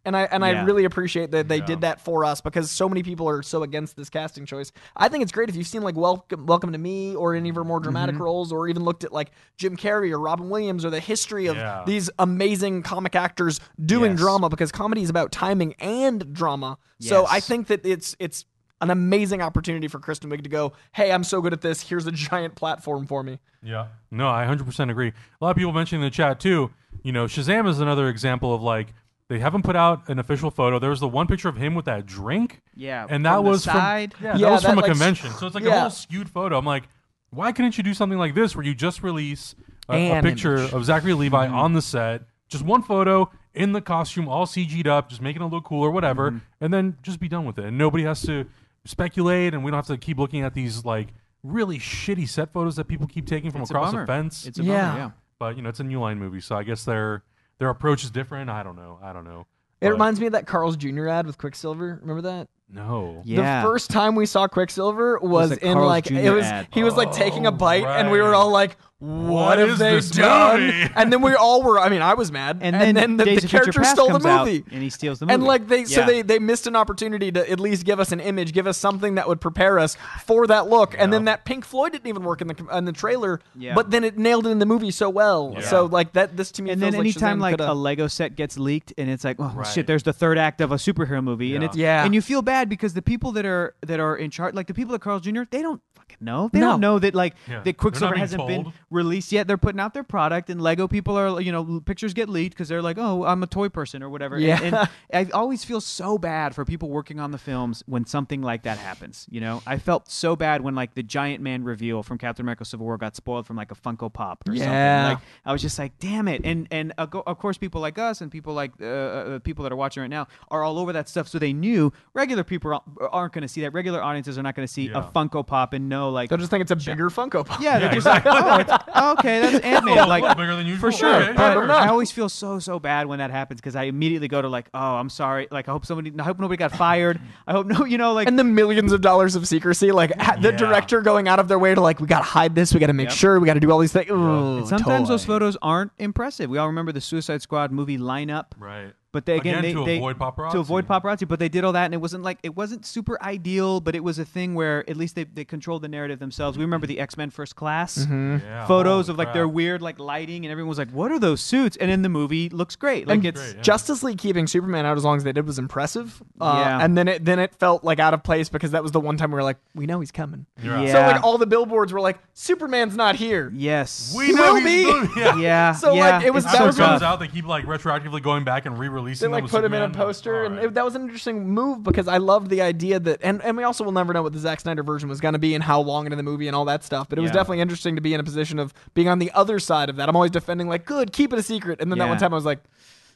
And I and I really appreciate that they Yeah. did that for us because so many people are so against this casting choice. I think it's great if you've seen like Welcome Welcome to Me or any of her more dramatic Mm-hmm. roles, or even looked at like Jim Carrey or Robin Williams or the history of Yeah. these amazing comic actors doing Yes. drama because comedy is about timing and drama. So I think that it's it's an amazing opportunity for Kristen Wiig to go, "Hey, I'm so good at this. Here's a giant platform for me." Yeah. No, I 100% agree. A lot of people mentioning in the chat too, you know, Shazam is another example of like they haven't put out an official photo. There was the one picture of him with that drink. Yeah, And that from was from Yeah, Yeah, that was that, from a like, s- convention. So it's like a yeah. whole skewed photo. I'm like, why couldn't you do something like this where you just release a, a An picture image. of Zachary Levi Mm-hmm. on the set, just one photo in the costume, all CG'd up, just making it look cool or whatever, Mm-hmm. and then just be done with it. And nobody has to speculate, and we don't have to keep looking at these like really shitty set photos that people keep taking from It's a across the bummer. fence. It's a Yeah. bummer. Yeah. but you know, it's a New Line movie, so I guess their their approach is different. I don't know. I don't know. It But- reminds me of that Carl's Jr. ad with Quicksilver. Remember that? no. Yeah. The first time we saw Quicksilver was, the in Carl's like Jr. it was ad. he was like taking a Oh, bite and we were all like what, What have is they this done? movie? And then we all were I mean I was mad And then, the, Days the character stole the movie. and he steals the movie. And like they so they they missed an opportunity to at least give us an image, give us something that would prepare us for that look. And then that Pink Floyd didn't even work in the in the trailer, Yeah. but then it nailed it in the movie so well. Yeah. So like that this to me And feels then like anytime like a Lego set gets leaked and it's like, oh Right. shit, there's the third act of a superhero movie, and it's Yeah. and you feel bad because the people that are that are in charge, like the people at Carl's Jr., they don't fucking know. They No. don't know that like Yeah. that They're Quicksilver not hasn't been told. released yet. They're putting out their product, and Lego people are you know pictures get leaked because they're like, oh, I'm a toy person or whatever. And- Yeah. And, I always feel so bad for people working on the films when something like that happens. You know, I felt so bad when like the Giant Man reveal from Captain America: Civil War got spoiled from like a Funko Pop or Yeah. something. Like I was just like, damn it. And and uh, go- of course, people like us and people like uh, uh, people that are watching right now are all over that stuff, so they knew regular people aren't- aren't going to see that. Regular audiences are not going to see a Funko Pop and know like. they'll just think it's a bigger Funko Pop. yeah, they're Yeah, just like, oh, it's, oh, okay, that's Ant Man. Oh, like, a bigger than usual. for sure. Okay, But sure. I always feel so so bad when that happens because I immediately go to like, oh, I'm sorry. Like, I hope somebody, I hope nobody got fired. I hope no, you know, like, and the millions of dollars of secrecy, like ha- the Yeah. director going out of their way to like, we gotta hide this, we gotta make Yep. sure, we gotta do all these things. Ooh, and sometimes those toy. photos aren't impressive. We all remember the Suicide Squad movie lineup. Right. But they again, Again, they, to they avoid paparazzi. to avoid paparazzi. But they did all that, and it wasn't like it wasn't super ideal, but it was a thing where at least they, they controlled the narrative themselves. We remember the X Men First Class Yeah, photos holy of like crap. their weird like lighting, and everyone was like, "What are those suits?" And in the movie, looks great. Like And it's Great, yeah. Justice League keeping Superman out as long as they did was impressive. Uh, Yeah. And then it then it felt like out of place because that was the one time we were like, we know he's coming. Right. Yeah. So like all the billboards were like, Superman's not here. yes, We He know will he's be. Yeah. yeah, So, yeah, like, it was- it's that After so it comes out, they keep like retroactively going back and They re-releasing them like with put him in a Superman. poster, and it, that was an interesting move because I loved the idea that, and, and we also will never know what the Zack Snyder version was going to be and how long into the movie and all that stuff. But it was definitely interesting to be in a position of being on the other side of that. I'm always defending like, good, keep it a secret, and then that one time I was like,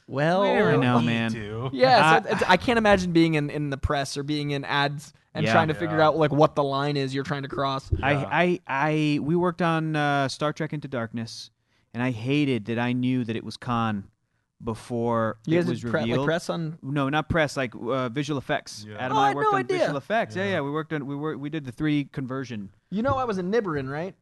well, We don't I know, man. to. Yeah, I- so it's, I can't imagine being in, in the press or being in ads and Yeah. trying to figure out like what the line is you're trying to cross. Yeah. I, I, I, we worked on uh, Star Trek Into Darkness, and I hated that I knew that it was Khan before You it was did pre- revealed. like press on. No, not press, like uh, visual effects. Yeah. Adam Oh, and I I had worked no on idea. visual effects. Yeah. Yeah. yeah, we worked on we were we did the three conversion. You know, I was a Nibiran, right?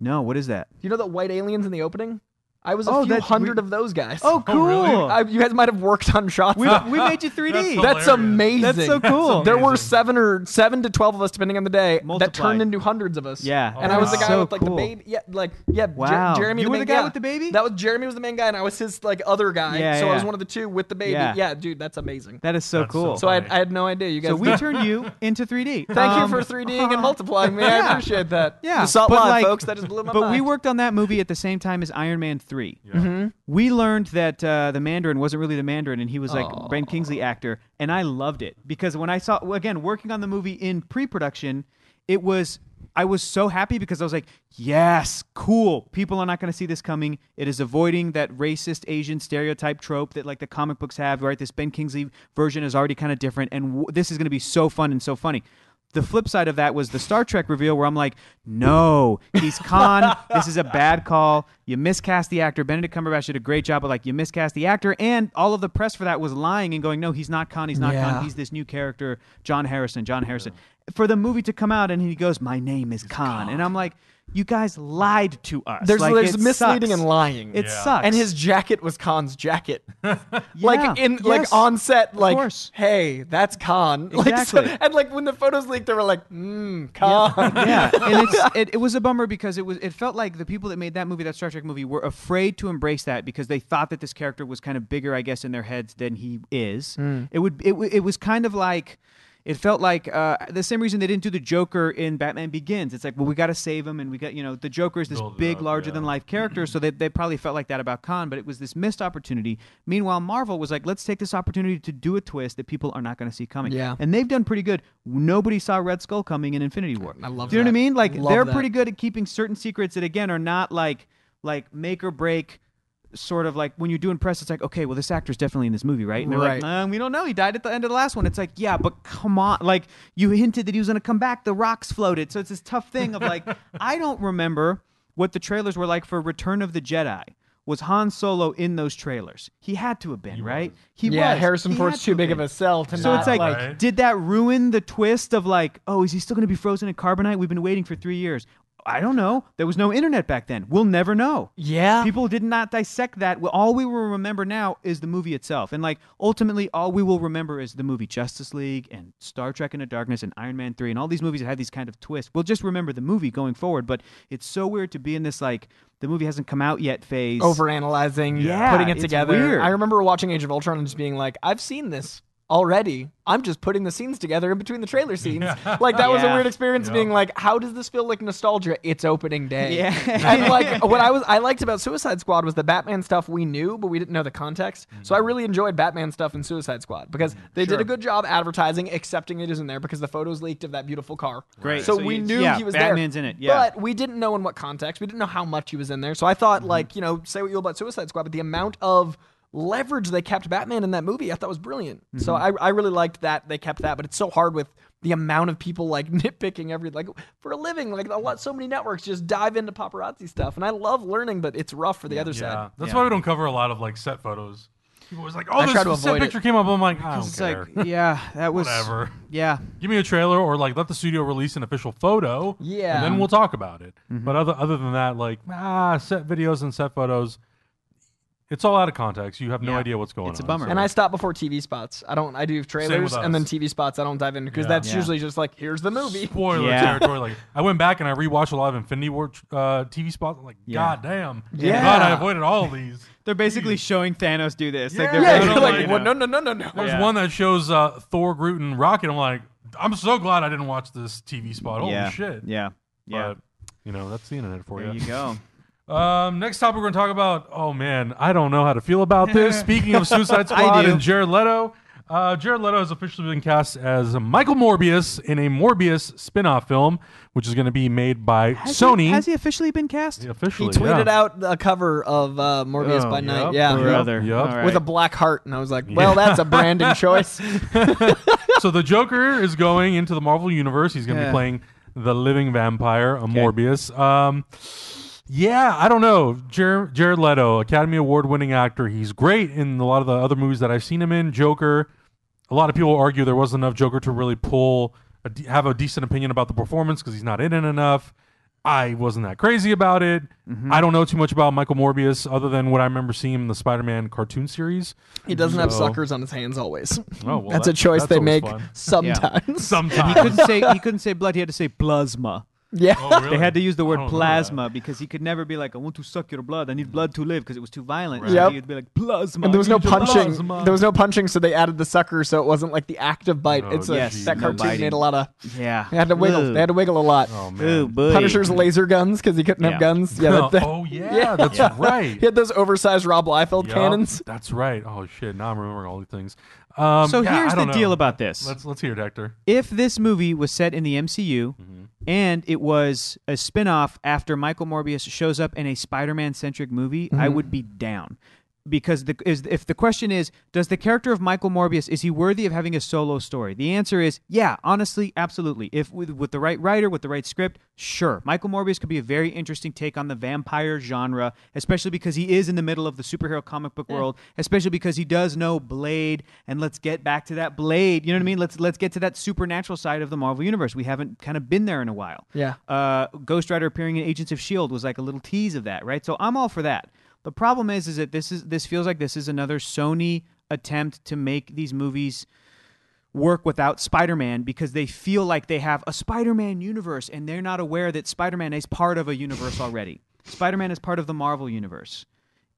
No, what is that? You know the white aliens in the opening? I was a Oh, few hundred we- of those guys. Oh, Oh, cool. really? I, you guys might have worked on shots. we, we made you 3D. That's That's amazing. That's so cool. There were seven or seven to twelve of us, depending on the day, that turned into hundreds of us. Yeah, and Oh, I was the guy so with like cool. the baby. Yeah, like yeah. Jer- Wow. Jeremy, You the were the guy yeah. with the baby? That was Jeremy was the main guy, and I was his like other guy. Yeah, so I was one of the two with the baby. Yeah. Yeah, dude, that's amazing. That is so That's cool. So I had. I had no idea. You guys. So we turned you into 3D. Thank Um, you for 3Ding and multiplying me. I appreciate that. Yeah, you saw it but live, like- folks. That just blew my But mind. we worked on that movie at the same time as Iron Man 3. Yeah. Mm-hmm. We learned that uh, the Mandarin wasn't really the Mandarin, and he was like Aw. Ben Kingsley actor, and I loved it because when I saw again working on the movie in pre-production, it was I was so happy because I was like, yes, cool. People are not going to see this coming. It is avoiding that racist Asian stereotype trope that like the comic books have. Right, this Ben Kingsley version is already kind of different, and w- this is going to be so fun and so funny. The flip side of that was the Star Trek reveal where I'm like, no, he's Khan. this is a bad call. You miscast the actor. Benedict Cumberbatch did a great job, but like you miscast the actor, and all of the press for that was lying and going, no, he's not Khan. He's not Yeah. Khan. He's this new character, John Harrison. John Harrison. For the movie to come out, and he goes, my name is Khan. and I'm like, you guys lied to us. There's Like, there's misleading sucks. and lying. It Yeah. sucks. and his jacket was Khan's jacket. Yeah. like in like Yes. on set, like hey, that's Khan. Like, so- Exactly. and like when the photos leaked, they were like, mm, Khan. yeah, and it's it, it was a bummer because it was it felt like the people that made that movie, that Star Trek movie, were afraid to embrace that because they thought that this character was kind of bigger, I guess, in their heads than he is. It would it, it was kind of like. It felt like uh, the same reason they didn't do the Joker in Batman Begins. It's like, well, we got to save him, and we got, you know, the Joker is this Build big, up, larger yeah. than life character. So they, they probably felt like that about Khan, but it was this missed opportunity. Meanwhile, Marvel was like, let's take this opportunity to do a twist that people are not going to see coming. Yeah. And they've done pretty good. Nobody saw Red Skull coming in Infinity War. I love Do you know what I mean? Like Love they're that. pretty good at keeping certain secrets that again are not like like make or break sort of like when you're doing press it's like okay well this actor's definitely in this movie right and they're Right. like um, we don't know he died at the end of the last one it's like yeah but come on like you hinted that he was going to come back the rocks floated so it's this tough thing of like i don't remember what the trailers were like for return of the jedi was Han Solo in those trailers? He had to have been, right? He yeah, was. Harrison He Ford's to too big been. of a sell to So not it's like, like Right. did that ruin the twist of like, oh, is he still going to be frozen in carbonite? We've been waiting for three years. I don't know. There was no internet back then. We'll never know. yeah. People did not dissect that. All we will remember now is the movie itself. And like ultimately all we will remember is the movie Justice League and Star Trek Into Darkness and Iron Man 3 and all these movies that had these kind of twists. We'll just remember the movie going forward, but it's so weird to be in this like the movie hasn't come out yet phase. overanalyzing, Yeah, putting it it's together. weird. I remember watching Age of Ultron and just being like, I've seen this already. I'm just putting the scenes together in between the trailer scenes. Like that was a Yeah. weird experience Yeah. being like, how does this feel like nostalgia? It's opening day. Yeah. and like what I was I liked about Suicide Squad was the Batman stuff we knew, but we didn't know the context. So I really enjoyed Batman stuff in Suicide Squad because they did a good job advertising, accepting it isn't there because the photos leaked of that beautiful car. Great. So, So we you- knew yeah, he was Batman's there. in it, yeah. But we didn't know in what context. We didn't know how much he was in there. So I thought, Mm-hmm. like, you know, say what you will about Suicide Squad, but the amount of leverage they kept Batman in that movie, I thought was brilliant. So Mm-hmm. I, I really liked that they kept that. But it's so hard with the amount of people like nitpicking every like for a living. Like a lot, so many networks just dive into paparazzi stuff, and I love learning, but it's rough for the other Yeah, side. that's Yeah. why we don't cover a lot of like set photos. People was like, oh, I try to this set avoid it. picture came up. I'm like, I don't It's care. like, yeah, that was Whatever. Yeah. Give me a trailer or like let the studio release an official photo. Yeah. And then we'll talk about it. Mm-hmm. But other other than that, like ah, set videos and set photos. It's all out of context. You have no Yeah. idea what's going on. It's a on. bummer. And I stop before TV spots. I don't. I do trailers with and then. TV spots. I don't dive in because Yeah. that's Yeah. usually just like here's the movie. spoiler Yeah. territory. Like I went back and I rewatched a lot of Infinity War uh, TV spots. I'm like, Yeah. God damn, Yeah. glad I avoided all of these. They're basically showing Thanos do this. Like Yeah. they're Yeah, really- you're like like, well, no, no, no, no, no. There's Yeah. one that shows uh, Thor, Groot, and Rocket. I'm like, I'm so glad I didn't watch this TV spot. Holy yeah, shit! yeah, yeah. But you know, that's the internet for you. there you. you go. Um, next topic we're going to talk about. Oh man, I don't know how to feel about this. Speaking of Suicide Squad do. and Jared Leto, uh, Jared Leto has officially been cast as Michael Morbius in a Morbius spin-off film, which is going to be made by Has Sony. He, has he officially been cast? He officially, tweeted yeah. out a cover of uh, Morbius Oh, by Night. yep. Yeah, Yep. Brother. Yep. All right. with a black heart, and I was like, well, that's a branding choice. so the Joker is going into the Marvel universe. He's going to Yeah. be playing the living vampire, a Morbius. Um, yeah, I don't know. Jer- Jared Leto, Academy Award winning actor. He's great in a lot of the other movies that I've seen him in. Joker. A lot of people argue there wasn't enough Joker to really pull, a have a decent opinion about the performance because he's not in it enough. I wasn't that crazy about it. Mm-hmm. I don't know too much about Michael Morbius other than what I remember seeing him in the Spider-Man cartoon series. He doesn't have suckers on his hands always. Oh, well, that's a choice that's they make fun. sometimes. Sometimes. he couldn't say he couldn't say blood. He had to say plasma. Yeah. Oh, really? They had to use the I word don't know plasma because he could never be like, "I want to suck your blood. I need blood to live," because it was too violent. Right. So Yep. he'd be like, "Plasma." And there was I no need your punching. plasma. There was no punching, so they added the sucker, so it wasn't like the active bite. Oh, it's a, Yes, that no cartoon biting. made a lot of. Yeah, They had to wiggle. Ooh. They had to wiggle a lot. Oh man. Ooh, boy. Punisher's laser guns because he couldn't Yeah. have guns. Yeah, that, that- oh yeah, Yeah. that's Yeah. right. he had those oversized Rob Liefeld Yup, cannons. That's right. Oh shit! Now I'm remembering all these things. Um, So yeah, here's I the don't deal know. about this. Let's let's hear it, Hector. if this movie was set in the MCU Mm-hmm. And it was a spin-off after Michael Morbius shows up in a Spider-Man centric movie, I mm-hmm. would be down. Because the is if the question is, does the character of Michael Morbius is he worthy of having a solo story? The answer is yeah, honestly, absolutely. If with with the right writer, with the right script, sure. Michael Morbius could be a very interesting take on the vampire genre, especially because he is in the middle of the superhero comic book world, especially because he does know Blade and let's get back to that Blade. You know what I mean? Let's let's get to that supernatural side of the Marvel universe. We haven't kind of been there in a while. Yeah. Uh, Ghost Rider appearing in Agents of Shield was like a little tease of that, right? So I'm all for that. The problem is, is that this is this feels like this is another Sony attempt to make these movies work without Spider-Man because they feel like they have a Spider-Man universe and they're not aware that Spider-Man is part of a universe already. Spider-Man is part of the Marvel universe.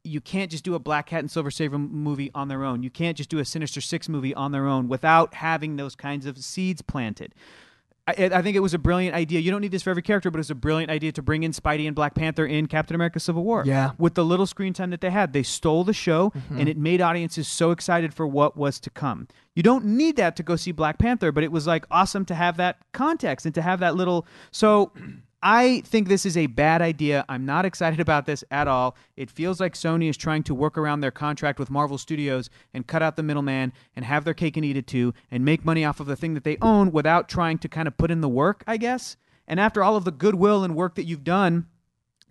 You can't just do a Black Cat and Silver m- movie on their own. You can't just do a Sinister Six movie on their own without having those kinds of seeds planted. I, I think it was a brilliant idea. You don't need this for every character, but it's a brilliant idea to bring in Spidey and Black Panther in Captain America: Civil War. Yeah. with the little screen time that they had, they stole the show, mm-hmm. and it made audiences so excited for what was to come. You don't need that to go see Black Panther, but it was like awesome to have that context and to have that little. So. I think this is a bad idea. I'm not excited about this at all. It feels like Sony is trying to work around their contract with Marvel Studios and cut out the middleman and have their cake and eat it too and make money off of the thing that they own without trying to kind of put in the work, I guess. And after all of the goodwill and work that you've done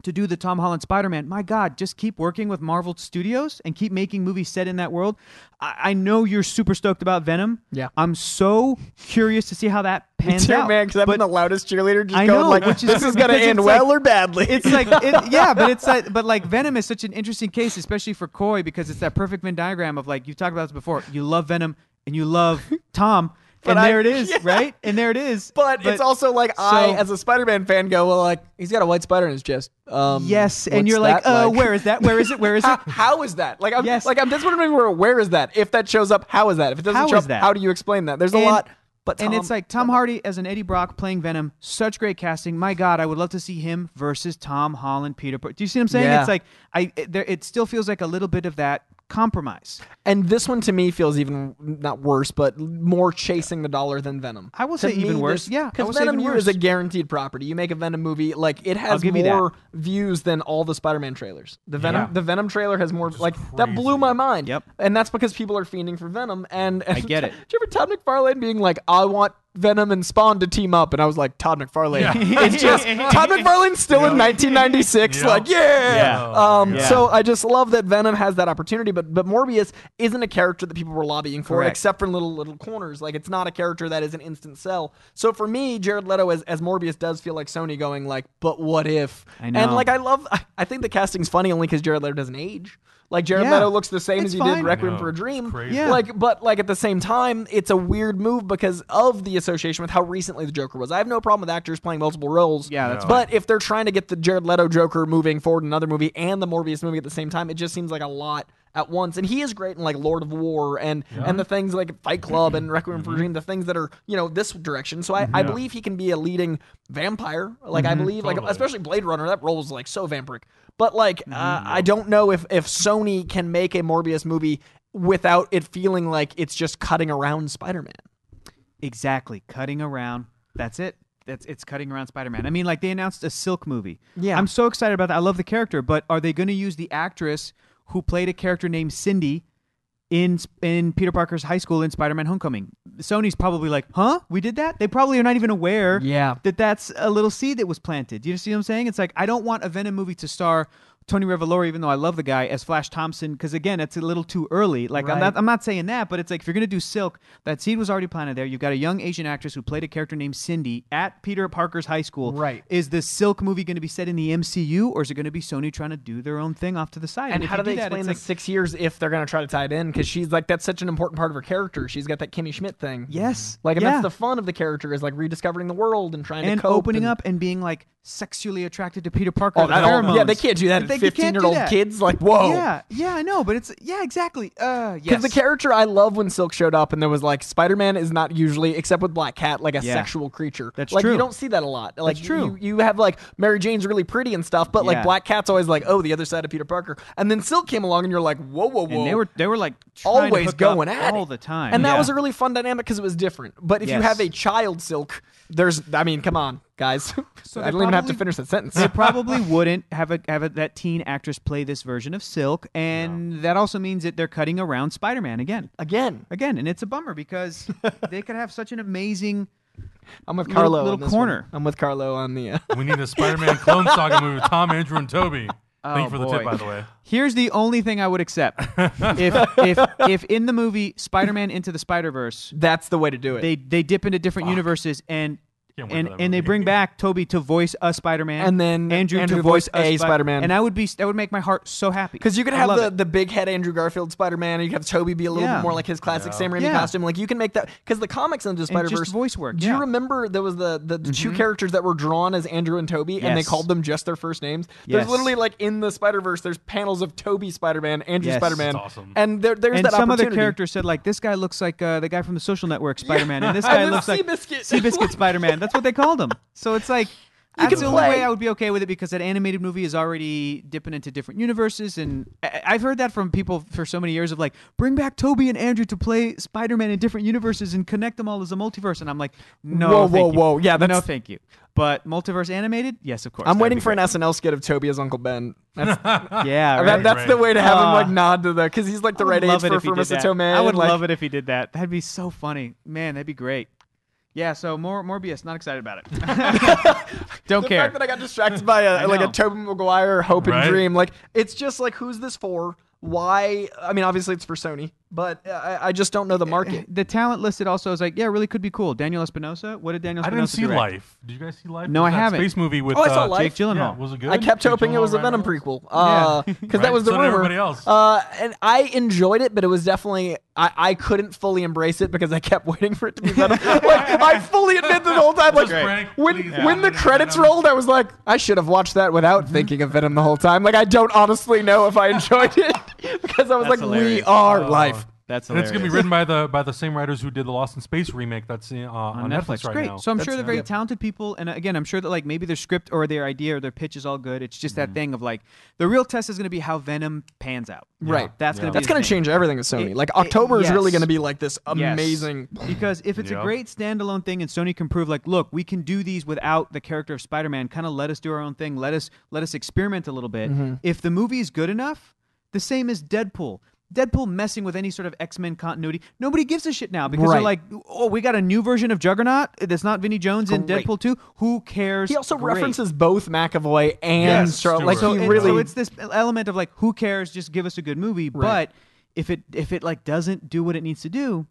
to do the Tom Holland Spider Man, my God, just keep working with Marvel Studios and keep making movies set in that world. I, I know you're super stoked about Venom. Yeah. I'm so curious to see how that pans Too, out. man, because I'm But- the loudest cheerleader, just I going know, like, which is- "This is gonna end well like- or badly." it's like it, yeah but it's like but like venom is such an interesting case especially for coy because it's that perfect venn diagram of like you've talked about this before you love venom and you love tom But and I- there it is yeah. right and there it is But, it's also like I, as a Spider-Man fan, go well. Like he's got a white spider in his chest. Um, yes and you're like uh where is that where is it where is how, it how is that? Like I'm Yes. like I'm just wondering where where is that? If that shows up, how is that? If it doesn't How show up, that? how do you explain that? There's a And- lot. But and it's like Tom Hardy as an Eddie Brock playing Venom, such great casting. My God, I would love to see him versus Tom Holland, Peter. Do you see what I'm saying? Yeah. It's like I it, there, it still feels like a little bit of that compromise. and this one to me feels even not worse, but more chasing the dollar than Venom. I will To say even worse. this- Yeah, because Venom even U worse. is a guaranteed property. You make a Venom movie, like it has give more views than all the Spider-Man trailers. The Venom, Yeah. the Venom trailer has more. Like that blew my mind. Yep. and that's because people are fiending for Venom. And, and I get it. Do you ever Todd McFarlane being like, "I want Venom and Spawn to team up," and I was like, Todd McFarlane. Yeah. it's just Todd McFarlane's still in 1996. Yep. Like, yeah. Yeah. Um, Yeah. So I just love that Venom has that opportunity, but but Morbius isn't a character that people were lobbying for, Correct. except for little little corners. Like it's not a character that is an instant sell. So for me, Jared Leto as, as Morbius does feel like Sony going like, but what if? I know. And like I love, I, I think the casting's funny only because Jared Leto doesn't age. Like Jared Yeah. Leto looks the same It's as he fine. did Requiem for a Dream. Crazy. Yeah. Like, but like at the same time, it's a weird move because of the association with how recently the Joker was. I have no problem with actors playing multiple roles. Yeah, that's No. But if they're trying to get the Jared Leto Joker moving forward in another movie and the Morbius movie at the same time, it just seems like a lot at once. And he is great in like Lord of War and and the things like Fight Club and Requiem Mm-hmm. for a Dream, the things that are you know this direction. So I, I believe he can be a leading vampire. Like I believe like especially Blade Runner, that role was like so vampiric. But like Mm-hmm. uh, I don't know if if Sony can make a Morbius movie without it feeling like it's just cutting around Spider-Man. Exactly. Cutting around. That's it. That's it's cutting around Spider-Man. I mean, like they announced a Silk movie. Yeah. I'm so excited about that. I love the character, but are they going to use the actress who played a character named Cindy in in Peter Parker's high school in Spider-Man: Homecoming? Sony's probably like, "Huh? We did that?" They probably are not even aware Yeah. that that's a little seed that was planted. Do you see what I'm saying? It's like I don't want a Venom movie to star Tony Revolori, even though I love the guy, as Flash Thompson, because again, it's a little too early. Like I'm not, I'm not saying that, but it's like if you're gonna do Silk, that seed was already planted there. You've got a young Asian actress who played a character named Cindy at Peter Parker's high school. Right. Is the Silk movie going to be set in the MCU, or is it going to be Sony trying to do their own thing off to the side? And how do they that, explain the like, six years if they're going to try to tie it in? Because she's like, that's such an important part of her character. She's got that Kimmy Schmidt thing. Yes. Like, and Yeah. that's the fun of the character is like rediscovering the world and trying and to cope. opening and- up and being like sexually attracted to Peter Parker. Oh, that all, yeah, they can't do that They- at you can't do 15 year old kids. Like, whoa. Yeah, yeah, I know, but it's yeah, exactly. Uh, yes. Because the character I love when Silk showed up and there was like Spider Man is not usually except with Black Cat like a Yeah. sexual creature. That's like true. you don't see that a lot. Like That's true. You, you have like Mary Jane's really pretty and stuff, but like Black Cat's always like oh the other side of Peter Parker. And then Silk came along and you're like whoa whoa whoa. and they were they were like always going at all it the time, and that was a really fun dynamic because it was different. But if you have a child Silk, there's I mean come on guys, So I don't even have to finish that sentence. they probably wouldn't have a have a, that teen actress play this version of Silk, and that also means that they're cutting around Spider-Man again, Again, again, and it's a bummer because they could have such an amazing. I'm with Little- Carlo. on little this corner. one. I'm with Carlo on the. Uh, We need a Spider-Man clone saga movie with Tom, Andrew, and Tobey. Thank Oh, you for the tip, by the way. Here's the only thing I would accept if if if in the movie Spider-Man into the Spider-Verse that's the way to do it. they they dip into different universes and Can't wait and for that and they bring back Tobey to voice a Spider-Man And then Andrew, Andrew to voice voice a Spi- Spider-Man. and I would be that would make my heart so happy Because you can I have the, it. the big head Andrew Garfield Spider Man, and you can have Tobey be a little Yeah. bit more like his classic Sam Raimi Yeah. costume. Like you can make that because the comics into Spider Verse voice work, Do you remember there was the the, the two characters that were drawn as Andrew and Tobey, and they called them just their first names? Yes. There's literally like in the Spider Verse, there's panels of Tobey Spider Man, Andrew Yes. Spider Man, That's awesome. and there, there's and that some other opportunity. character said like this guy looks like uh, the guy from the Social Network Spider-Man, and this guy looks like Seabiscuit. Seabiscuit Spider-Man. That's what they called him. So it's like that's can the only play. way I would be okay with it because that animated movie is already dipping into different universes, and I- I've heard that from people for so many years of like bring back Tobey and Andrew to play Spider-Man in different universes and connect them all as a multiverse, and I'm like, no, Whoa, thank whoa, you. whoa. Yeah, no, thank you. But multiverse animated, yes, of course. I'm waiting be for an great. SNL skit of Tobey as Uncle Ben. That's, Yeah, that- right. that's the way to have him Ah. like nod to the because he's like the right age for, if he for did Mr. that. Tomei. I would like, love it if he did that. That'd be so funny. Man, that'd be great. Yeah, so more Morbius, not excited about it. Don't the care. fact that I got distracted by a, I like a know. Tobey Maguire hope and Right. dream, like it's just like who's this for? Why? I mean, obviously it's for Sony, but I, I just don't know the market. the talent listed also is like, yeah, really could be cool. Daniel Espinosa. What did Daniel I Espinosa didn't see direct? Life. Did you guys see Life? No, was I that haven't. Space movie with Oh, I saw uh, Life. Jake Gyllenhaal. Yeah, was it good? I kept Jake hoping it was a Venom Ryan prequel, uh, because Right, that was the so did rumor. everybody else. Uh, and I enjoyed it, but it was definitely I, I couldn't fully embrace it because I kept waiting for it to be Venom. like I fully admit the whole time, like Just Frank, when please, when the credits Venom. rolled, I was like, I should have watched that without thinking of Venom the whole time. Like I don't honestly know if I enjoyed it because I was That's like, we are Oh. life. That's And it's gonna be written by the by the same writers who did the Lost in Space remake that's uh, on, on Netflix. right Great. now. So I'm sure they're very yeah. talented people, and again, I'm sure that like maybe their script or their idea or their pitch is all good. It's just Mm-hmm. that thing of like the real test is going to be how Venom pans out. Right. That's Yeah. going to That's the going to thing. change everything with Sony. It- like it- October is really going to be like this Yes. amazing. Because if it's Yeah. a great standalone thing and Sony can prove like, look, we can do these without the character of Spider-Man, kind of let us do our own thing, let us let us experiment a little bit. Mm-hmm. If the movie is good enough, the same as Deadpool. Deadpool messing with any sort of X-Men continuity. Nobody gives a shit now because they're like, "Oh, we got a new version of Juggernaut that's not Vinny Jones in Great. Deadpool 2. Who cares?" He also Great. references both McAvoy and Yes, Star- like so, he really so it's this element of like, who cares? Just give us a good movie. But if it if it like doesn't do what it needs to do,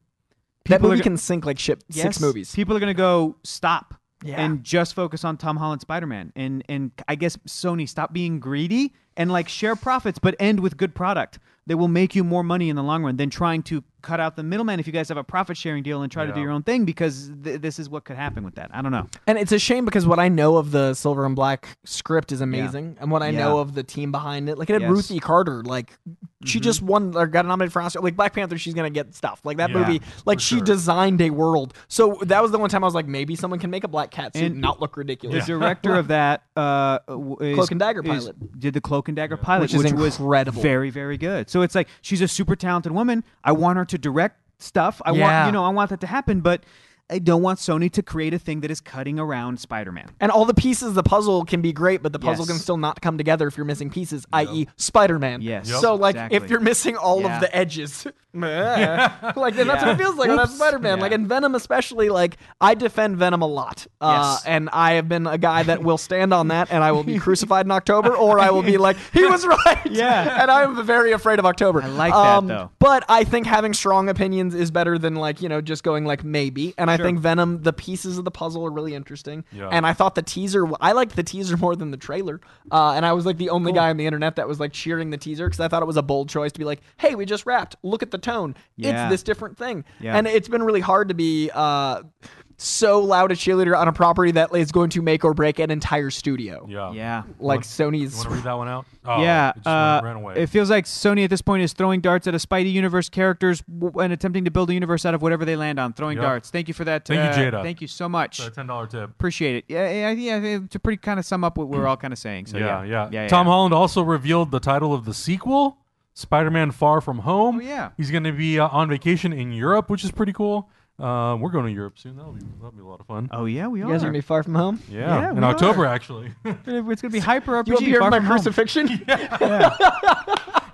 that movie can sink like ship six movies. People are gonna go stop Yeah. and just focus on Tom Holland Spider Man, and and I guess Sony stop being greedy and like share profits, but end with good product that will make you more money in the long run than trying to cut out the middleman if you guys have a profit sharing deal and try to do your own thing because th- this is what could happen with that. I don't know. And it's a shame because what I know of the Silver and Black script is amazing, and what I Yeah. know of the team behind it, like it had Yes. Mm-hmm. Ruthie Carter, like she just won or got nominated for Oscar. Like Black Panther, she's gonna get stuff. Like that Yeah, movie, like she sure. designed a world. So that was the one time I was like, maybe someone can make a black cat suit and And not look ridiculous. The director of that uh, is, Cloak and Dagger is- pilot. did the Cloak and Dagger pilot, Which is was incredible. very very good. So it's like she's a super talented woman. I want her to direct stuff. I Yeah. want you know I want that to happen, but I don't want Sony to create a thing that is cutting around Spider-Man. And all the pieces of the puzzle can be great, but the puzzle Yes. can still not come together if you're missing pieces, i.e., Spider Man. Yes. Yep. So, like, Exactly. if you're missing all Yeah. of the edges, like, then that's what it feels like when that's Spider Man. Yeah. Like, in Venom, especially, like, I defend Venom a lot. Uh, Yes. And I have been a guy that will stand on that, and I will be crucified in October, or I will be like, he was right. Yeah. And I'm very afraid of October. I like that, Um, though. But I think having strong opinions is better than, like, you know, just going, like, maybe. And I Sure. think Venom, the pieces of the puzzle are really interesting. Yeah. And I thought the teaser, I liked the teaser more than the trailer. Uh, and I was like the only guy on the internet that was like cheering the teaser because I thought it was a bold choice to be like, hey, we just wrapped. Look at the tone. Yeah. It's this different thing. Yeah. And it's been really hard to be uh, so loud a cheerleader on a property that is going to make or break an entire studio. Yeah. Yeah. Like You Sony's. want to read that one out? Oh, yeah, it just uh, ran away. it feels like Sony at this point is throwing darts at a Spidey universe characters w- and attempting to build a universe out of whatever they land on. Throwing Yep. darts. Thank you for that. Thank you, uh, Jada. Thank you so much. a ten dollar tip. Appreciate it. Yeah, yeah, yeah. To pretty kind of sum up what we're all kind of saying. So yeah, yeah, yeah, yeah. Tom yeah. Holland also revealed the title of the sequel, Spider-Man: Far From Home. Oh, yeah. he's going to be uh, on vacation in Europe, which is pretty cool. Uh, we're going to Europe soon. That'll be that'll be a lot of fun. Oh yeah, we You are. guys are going to be far from home? yeah, yeah, in we October actually. it's gonna be hyper RPG. You will be here far for my from home. crucifixion?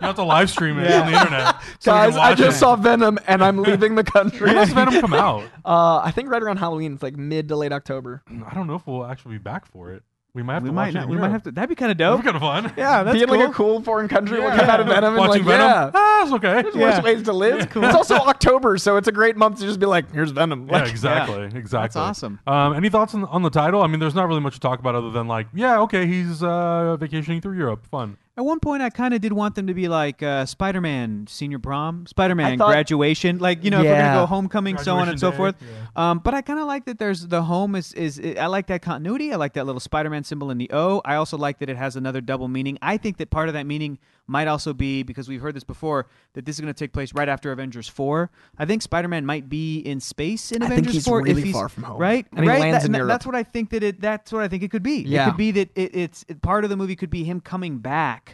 have to live stream it on the internet. So Guys, I just it. saw Venom and I'm leaving the country. When does Venom come out? uh, I think right around Halloween. It's like mid to late October. I don't know if we'll actually be back for it. We might have We to might watch not, it. we might have to. That'd be kind of dope. That'd be kind of fun. Yeah, that's Being cool. like a cool foreign country will Yeah. come out of Venom and Watching like, Venom. yeah. Ah, it's okay. There's Yeah. worse ways to live. It's also October, so it's a great month to just be like, here's Venom. Yeah, Like, exactly, exactly. That's awesome. Um, any thoughts on, on the title? I mean, there's not really much to talk about other than like, yeah, okay, he's uh, vacationing through Europe. Fun. At one point, I kind of did want them to be like uh, Spider-Man senior prom, Spider-Man thought- graduation, like you know, if we're gonna go homecoming, so on and so Graduation forth. day, Um, but I kind of like that. There's the home is is I like that continuity. I like that little Spider-Man symbol in the O. I also like that it has another double meaning. I think that part of that meaning might also be because we've heard this before that this is going to take place right after Avengers four. I think Spider-Man might be in space in I think Avengers he's four really if he's far from home. right. And he right. lands That- in that- Europe. That's what I think that it. That's what I think it could be. It Yeah. could be that it, it's it, part of the movie could be him coming back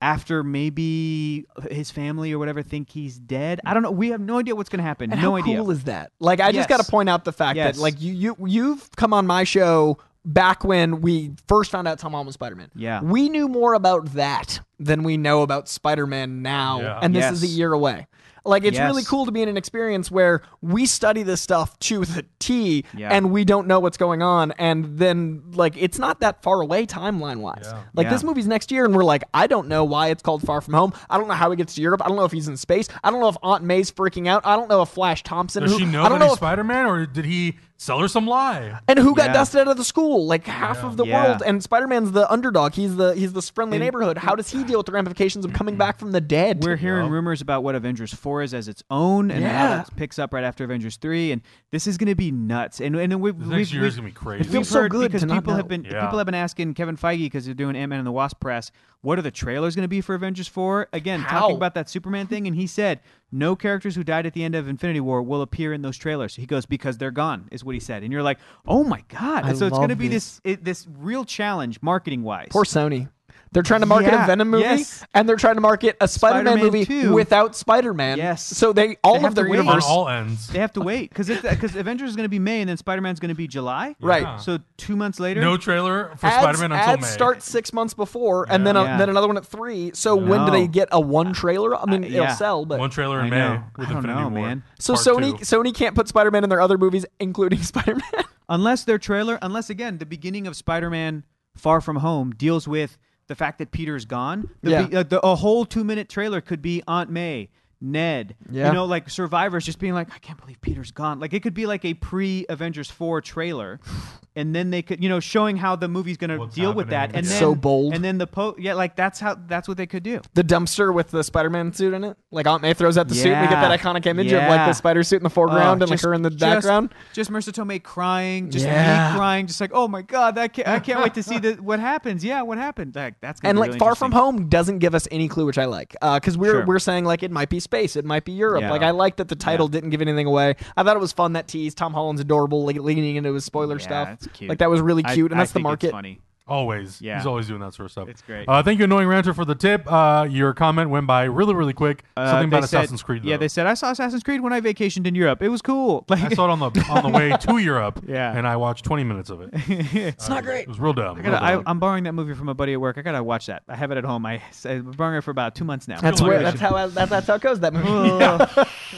after maybe his family or whatever think he's dead. I don't know. We have no idea what's going to happen. And no how idea. cool is that? Like, I just got to point out the fact Yes. that like you you you've come on my show back when we first found out Tom Holland was Spider Man. Yeah. we knew more about that than we know about Spider Man now, Yeah. and this is a year away. Like it's really cool to be in an experience where we study this stuff to the T Yeah. and we don't know what's going on and then like it's not that far away timeline wise. Yeah. Like Yeah. this movie's next year and we're like I don't know why it's called Far From Home. I don't know how he gets to Europe. I don't know if he's in space. I don't know if Aunt May's freaking out. I don't know if Flash Thompson Does who- she know I don't that know he's Spider Man, or did he sell her some lie? and who got Yeah. dusted out of the school? Like half of the Yeah. world. And Spider-Man's the underdog. He's the he's the friendly And- neighborhood. How does he deal with the ramifications of coming back from the dead? We're hearing Yeah. rumors about what Avengers 4 is as its own and how Yeah. that picks up right after Avengers 3 and this is going to be nuts. And and we This we've, next year we've, is gonna be crazy. It feels so good because people have been Yeah. people have been asking Kevin Feige because they're doing Ant Man and the Wasp press. What are the trailers going to be for Avengers four? Again, How? talking about that Superman thing, and he said no characters who died at the end of Infinity War will appear in those trailers. He goes because they're gone, is what he said, and you're like, oh my god! I And so it's going to be this. this it, this real challenge marketing wise. Poor Sony. They're trying to market Yeah, a Venom movie, yes. and they're trying to market a Spider-Man, Spider-Man movie 2. without Spider-Man. Yes. So they all They of their to on universe. all ends. They have to wait because because Avengers is going to be May and then Spider Man's going to be July. Right. So two months later. No trailer for ads, Spider Man until ads May. start six months before, and then a, Yeah. then another one at three. So when do they get a one trailer? I mean, Uh, it'll sell, but One trailer in I May know. with I don't Infinity know, War. man. so Sony two. Sony can't put Spider-Man in their other movies, including Spider-Man. unless their trailer, unless again the beginning of Spider-Man: Far From Home deals with the fact that Peter's gone. The Yeah. be- uh, the, a whole two-minute trailer could be Aunt May Ned. Yeah. You know, like survivors just being like, I can't believe Peter's gone. Like it could be like a pre Avengers 4 trailer. And then they could, you know, showing how the movie's going to What's deal with that, and It's then so bold. and then the po, yeah, like that's how that's what they could do. The dumpster with the Spider-Man suit in it, like Aunt May throws out the suit, and we get that iconic image of like the spider suit in the foreground Oh, and like her in the just- background. Just Marisa Tomei crying, just Yeah. me crying, just like, oh my god, that can't, I can't wait to see the, what happens. Yeah, what happened? Like that's gonna and be like really Far From. Home doesn't give us any clue, which I like, uh, because we're Sure. we're saying like it might be space, it might be Europe. Yeah. Like I like that the title didn't give anything away. I thought it was fun that tease. Tom Holland's adorable, like leaning into his spoiler Yeah, stuff. Cute. Like that was really I- cute, and I that's the market. funny. Always. Yeah. He's always doing that sort of stuff. It's great. Uh, thank you, Annoying Ranter, for the tip. Uh, your comment went by really, really quick. Uh, Something about said- Assassin's Creed. Yeah, they said I saw Assassin's Creed when I vacationed in Europe. It was cool. Like I saw it on the on the way to Europe. Yeah. And I watched 20 minutes of it. It's not great. It was real dumb. I real gotta, I, dumb. I'm borrowing that movie from a buddy at work. I gotta watch that. I have it at home. I, I'm borrowing it for about two months now. That's where that's should- how that's, that's how it goes. That movie.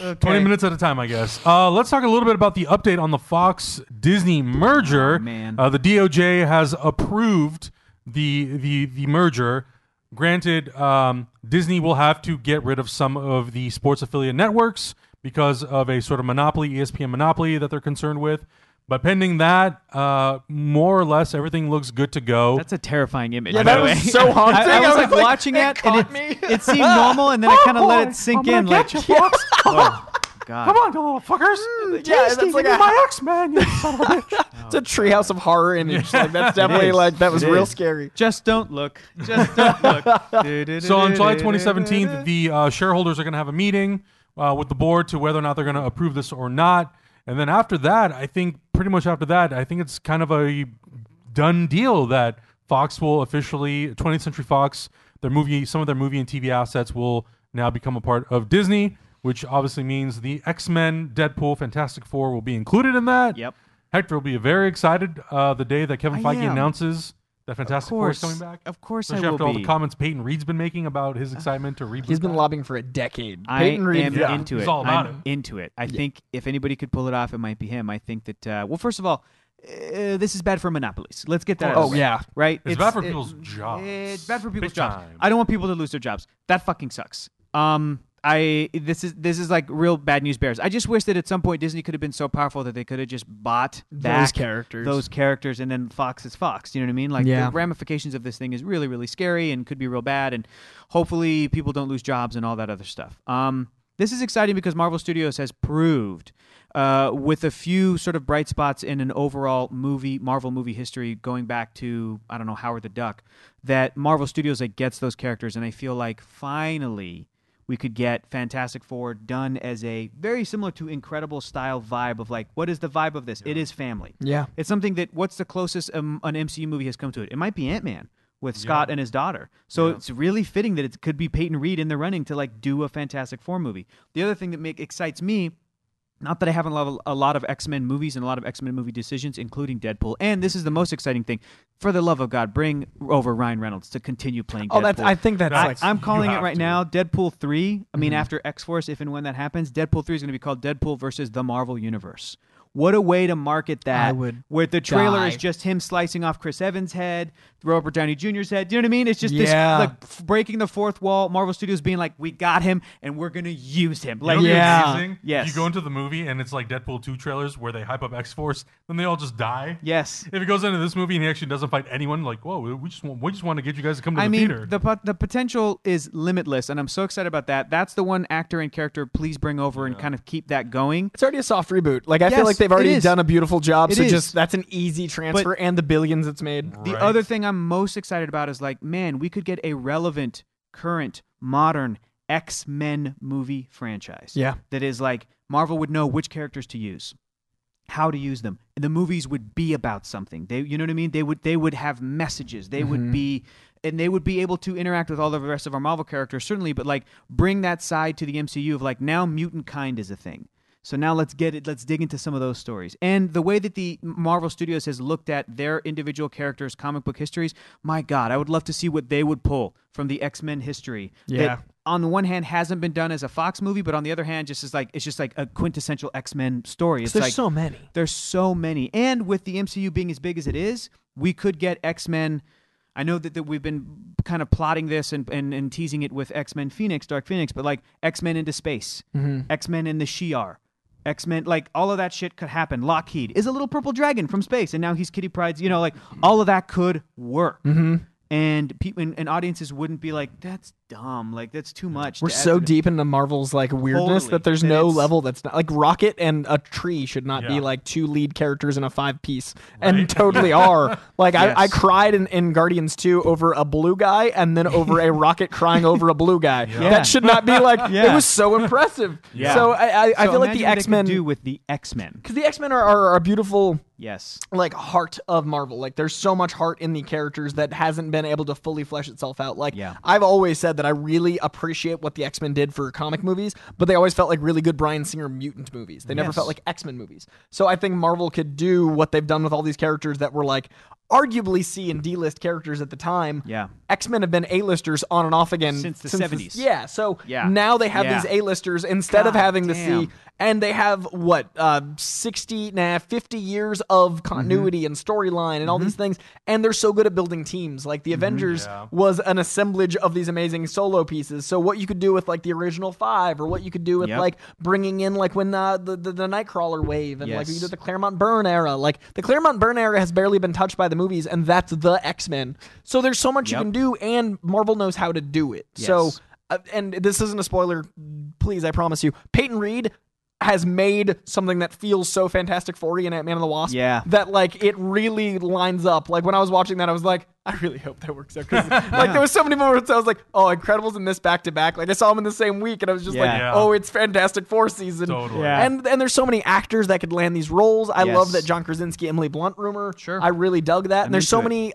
Okay. 20 minutes at a time, I guess. Uh, let's talk a little bit about the update on the Fox Disney merger. Oh, man. Uh, the DOJ has approved the the the merger. Granted, um, Disney will have to get rid of some of the sports affiliate networks because of a sort of monopoly, ESPN monopoly that they're concerned with. But pending that, uh, more or less everything looks good to go. That's a terrifying image. Yeah, by that the was so haunting. I, I I was was like like, watching it it, and it, me. it seemed normal, and then I kind of let it sink in. Like, you, Fox. oh, God. Come on, you little fuckers. yeah, that's like a- my X Man, you son of a bitch. It's a treehouse of horror image. Like that's definitely like that was It real is. scary. Just don't look. Just don't look. So on July 2017, the uh, shareholders are going to have a meeting uh, with the board to whether or not they're going to approve this or not. And then after that, I think pretty much after that, I think it's kind of a done deal that Fox will officially 20th Century Fox, their movie, some of their movie and TV assets will now become a part of Disney, which obviously means the X Men, Deadpool, Fantastic Four will be included in that. Yep. Hector will be very excited uh, the day that Kevin I Feige am. announces that Fantastic Four is course. coming back. Of course I Especially will after all be. the comments Peyton Reed's been making about his excitement to reboot. He's been that. lobbying for a decade. I Peyton Reed. am yeah, into he's it. all about I'm it. into it. I think if anybody could pull it off, it might be him. I think that. Uh, well, first of all, uh, this is bad for monopolies. Let's get that. out of Oh the way, yeah. right. It's bad for people's jobs. It's bad for people's Big jobs. time. I don't want people to lose their jobs. That fucking sucks. Um, I this is this is like real bad news bears. I just wish that at some point Disney could have been so powerful that they could have just bought back characters. those characters, and then Fox is Fox. You know what I mean? Like Yeah. the ramifications of this thing is really, really scary and could be real bad. And hopefully, people don't lose jobs and all that other stuff. Um, this is exciting because Marvel Studios has proved, uh, with a few sort of bright spots in an overall movie Marvel movie history, going back to I don't know Howard the Duck, that Marvel Studios like gets those characters, and I feel like finally we could get Fantastic Four done as a very similar to Incredible style vibe of like, what is the vibe of this? It is family. Yeah. It's something that what's the closest um, an MCU movie has come to it? It might be Ant Man with Scott and his daughter. So it's really fitting that it could be Peyton Reed in the running to like do a Fantastic Four movie. The other thing that make excites me. Not that I haven't loved a lot of X Men movies and a lot of X Men movie decisions, including Deadpool. And this is the most exciting thing. For the love of God, bring over Ryan Reynolds to continue playing Oh, Deadpool. that's. I think that's I- like. I'm calling it right to. now. Deadpool three. I Mm-hmm. mean, after X Force, if and when that happens, Deadpool three is going to be called Deadpool versus the Marvel Universe. What a way to market that! I would where the trailer die. is just him slicing off Chris Evans' head, Robert Downey Jr.'s head. Do you know what I mean? It's just Yeah. this like f- breaking the fourth wall. Marvel Studios being like, "We got him, and we're going to use him." You Like, know Yeah. amazing? Yes. You go into the movie and it's like Deadpool 2 trailers where they hype up X Force, then they all just die. yes. If it goes into this movie and he actually doesn't fight anyone, like, whoa, we just want, we just want to get you guys to come to I the mean, theater. the pot- the potential is limitless, and I'm so excited about that. That's the one actor and character. Please bring over and kind of keep that going. It's already a soft reboot. Like I Yes, feel like they've already done a beautiful job. It so is. just that's an easy transfer, and the billions it's made. The Right. other thing I'm most excited about is like, man, we could get a relevant, current, modern X Men movie franchise. Yeah. That is like, Marvel would know which characters to use, how to use them. And the movies would be about something. They, you know what I mean? They would, they would have messages. They would mm-hmm. be, and they would be able to interact with all the rest of our Marvel characters, certainly, but like bring that side to the MCU of like, now mutant kind is a thing. So now let's get it. Let's dig into some of those stories and the way that the Marvel Studios has looked at their individual characters' comic book histories. My God, I would love to see what they would pull from the X Men history. Yeah. That on the one hand hasn't been done as a Fox movie, but on the other hand, just is like it's just like a quintessential X Men story. It's There's like so many. there's so many, and with the MCU being as big as it is, we could get X Men. I know that, that we've been kind of plotting this and, and, and teasing it with X Men Phoenix, Dark Phoenix, but like X Men into space, mm-hmm. X Men in the Shi'ar. X Men, like all of that shit could happen. Lockheed is a little purple dragon from space, and now he's Kitty Pryde's. You know, like all of that could work, mm-hmm. and people and, and audiences wouldn't be like, "That's dumb. Like that's too much." We're to so to deep into Marvel's like weirdness Totally. that there's That no it's- level that's not like Rocket and a tree should not be like two lead characters in a five piece Right. and totally are. Like I, I cried in, in Guardians 2 over a blue guy and then over a rocket crying over a blue guy. That should not be like it was so impressive. Yeah. So I I, I feel like the X Men do with the X Men. because the X Men are, are a beautiful Yes. like heart of Marvel. Like there's so much heart in the characters that hasn't been able to fully flesh itself out. Like Yeah. I've always said that I really appreciate what the X-Men did for comic movies, but they always felt like really good Bryan Singer mutant movies. They never Yes. felt like X-Men movies. So I think Marvel could do what they've done with all these characters that were like arguably C and D list characters at the time. Yeah. X-Men have been A-listers on and off again Since the 70s. yeah, so Yeah. now they have Yeah. these A-listers instead of God having the damn. C and they have what uh 60 nah 50 years of continuity and storyline and all these things and they're so good at building teams like the avengers Yeah. was an assemblage of these amazing solo pieces so what you could do with like the original five or what you could do with Yep. like bringing in like when uh, the, the the nightcrawler wave and like you did the Claremont Byrne era like the Claremont Byrne era has barely been touched by the movies and that's the x-men. So there's so much you can do and marvel knows how to do it. So uh, and this isn't a spoiler, please, I promise you. Peyton Reed has made something that feels so Fantastic Four and Ant Man and the Wasp. Yeah. That like it really lines up. Like when I was watching that, I was like, I really hope that works out. 'Cause, like there was so many moments I was like, oh, Incredibles and this back to back. Like I saw them in the same week, and I was just like, Yeah. Yeah. oh, it's Fantastic Four season. Totally. Yeah. And and there's so many actors that could land these roles. I Yes. love that John Krasinski, Emily Blunt rumor. Sure. I really dug that. and there's so it. many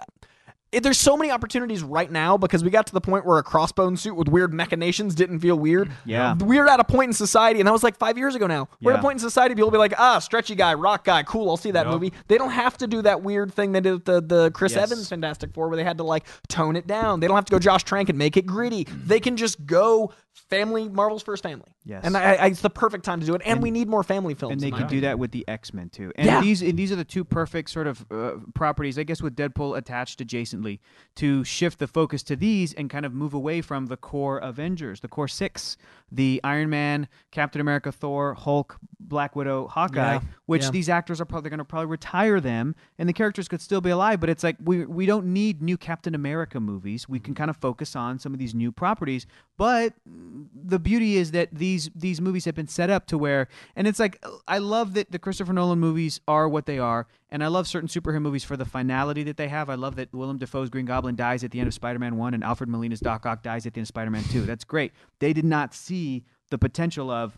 it, there's so many opportunities right now because we got to the point where a crossbone suit with weird machinations didn't feel weird. Yeah. We're at a point in society, and that was like five years ago now. We're at a point in society, people will be like, ah, stretchy guy, rock guy, cool, I'll see that Yep. movie. They don't have to do that weird thing they did with the, the Chris Yes. Evans Fantastic Four where they had to like tone it down. They don't have to go Josh Trank and make it gritty. They can just go family, Marvel's first family. Yes. And I, I, it's the perfect time to do it. And, we need more family films. and they could do that with the X Men too. And Yeah. these and these are the two perfect sort of uh, properties, I guess, with Deadpool attached adjacently to shift the focus to these and kind of move away from the core Avengers, the core six, the Iron Man, Captain America, Thor, Hulk, Black Widow, Hawkeye. Yeah. Which Yeah. these actors are probably going to probably retire them, and the characters could still be alive. But it's like we we don't need new Captain America movies. We can mm-hmm. kind of focus on some of these new properties. But the beauty is that these these movies have been set up to where and it's like I love that the Christopher Nolan movies are what they are and I love certain superhero movies for the finality that they have. I love that Willem Dafoe's Green Goblin dies at the end of Spider-Man 1 and Alfred Molina's Doc Ock dies at the end of Spider-Man 2. That's great. They did not see the potential of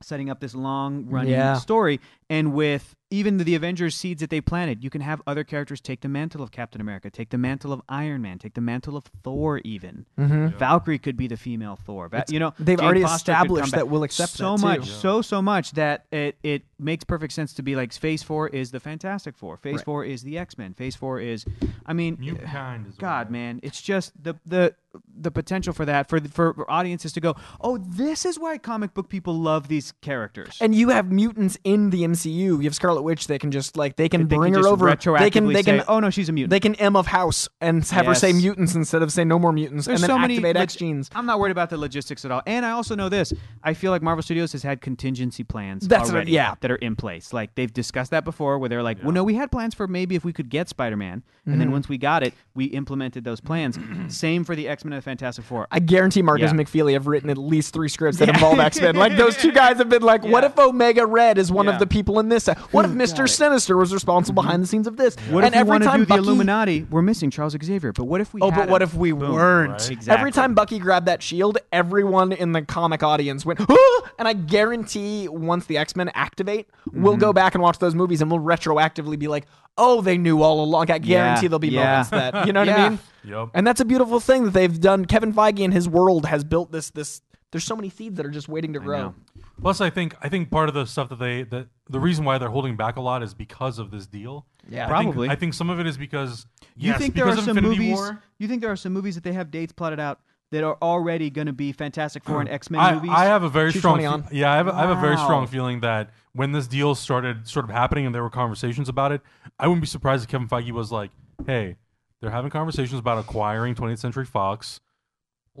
setting up this long running Yeah. story and with even the Avengers seeds that they planted, you can have other characters take the mantle of Captain America, take the mantle of Iron Man, take the mantle of Thor even. Mm-hmm. Valkyrie could be the female Thor. Va- you know, they've Jane already Foster established that we'll accept so that, too. much, Yeah. so so much that it it makes perfect sense to be like Phase Four is the Fantastic Four, Phase Right. Four is the X Men, Phase Four is, I mean, Mutant kind is God, what- man, it's just the the the potential for that for for audiences to go, oh, this is why comic book people love these characters. And you have mutants in the MCU. You have Scarlet Witch. They can just like they can They can bring her just over. retroactively They can they say, can oh no, she's a mutant. they can M of House and have her say Yes. mutants instead of say no more mutants, There's and then so many activate log- X genes. I'm not worried about the logistics at all. And I also know this. I feel like Marvel Studios has had contingency plans That's what- already yeah. that are in place. Like they've discussed that before where they're like, well, no, we had plans for maybe if we could get Spider-Man. And Mm-hmm. then once we got it, we implemented those plans. Same for the X-Men and the Fantastic Four. I guarantee Markus Yeah. McFeely have written at least three scripts that involve X Men. Like those two guys have been like, what if Omega Red is one Yeah. of the people in this? What if Mister. Sinister was responsible behind the scenes of this? what and if we every want to time do the Illuminati? We're missing Charles Xavier. But what if we Oh, had but what him? if we Boom. weren't? Right. Exactly. Every time Bucky grabbed that shield, everyone in the comic audience went, "Ah!" and I guarantee once the X Men activate, we'll Mm-hmm. go back and watch those movies and we'll retroactively be like, oh, they knew all along. I guarantee Yeah, there'll be yeah. moments that, you know what Yeah. I mean? Yep. And that's a beautiful thing that they've done. Kevin Feige and his world has built this, this, there's so many seeds that are just waiting to grow. Know. Plus, I think I think part of the stuff that they that the reason why they're holding back a lot is because of this deal. Yeah. I think- Probably. I think some of it is because You yes, think there because are of some Infinity movies? War. You think there are some movies that they have dates plotted out that are already going to be Fantastic Four and hmm. X Men I, movies? I have a very strong 220 fe- yeah I have, a, I have a very Wow. strong feeling that when this deal started sort of happening and there were conversations about it I wouldn't be surprised if Kevin Feige was like hey They're having conversations about acquiring 20th Century Fox.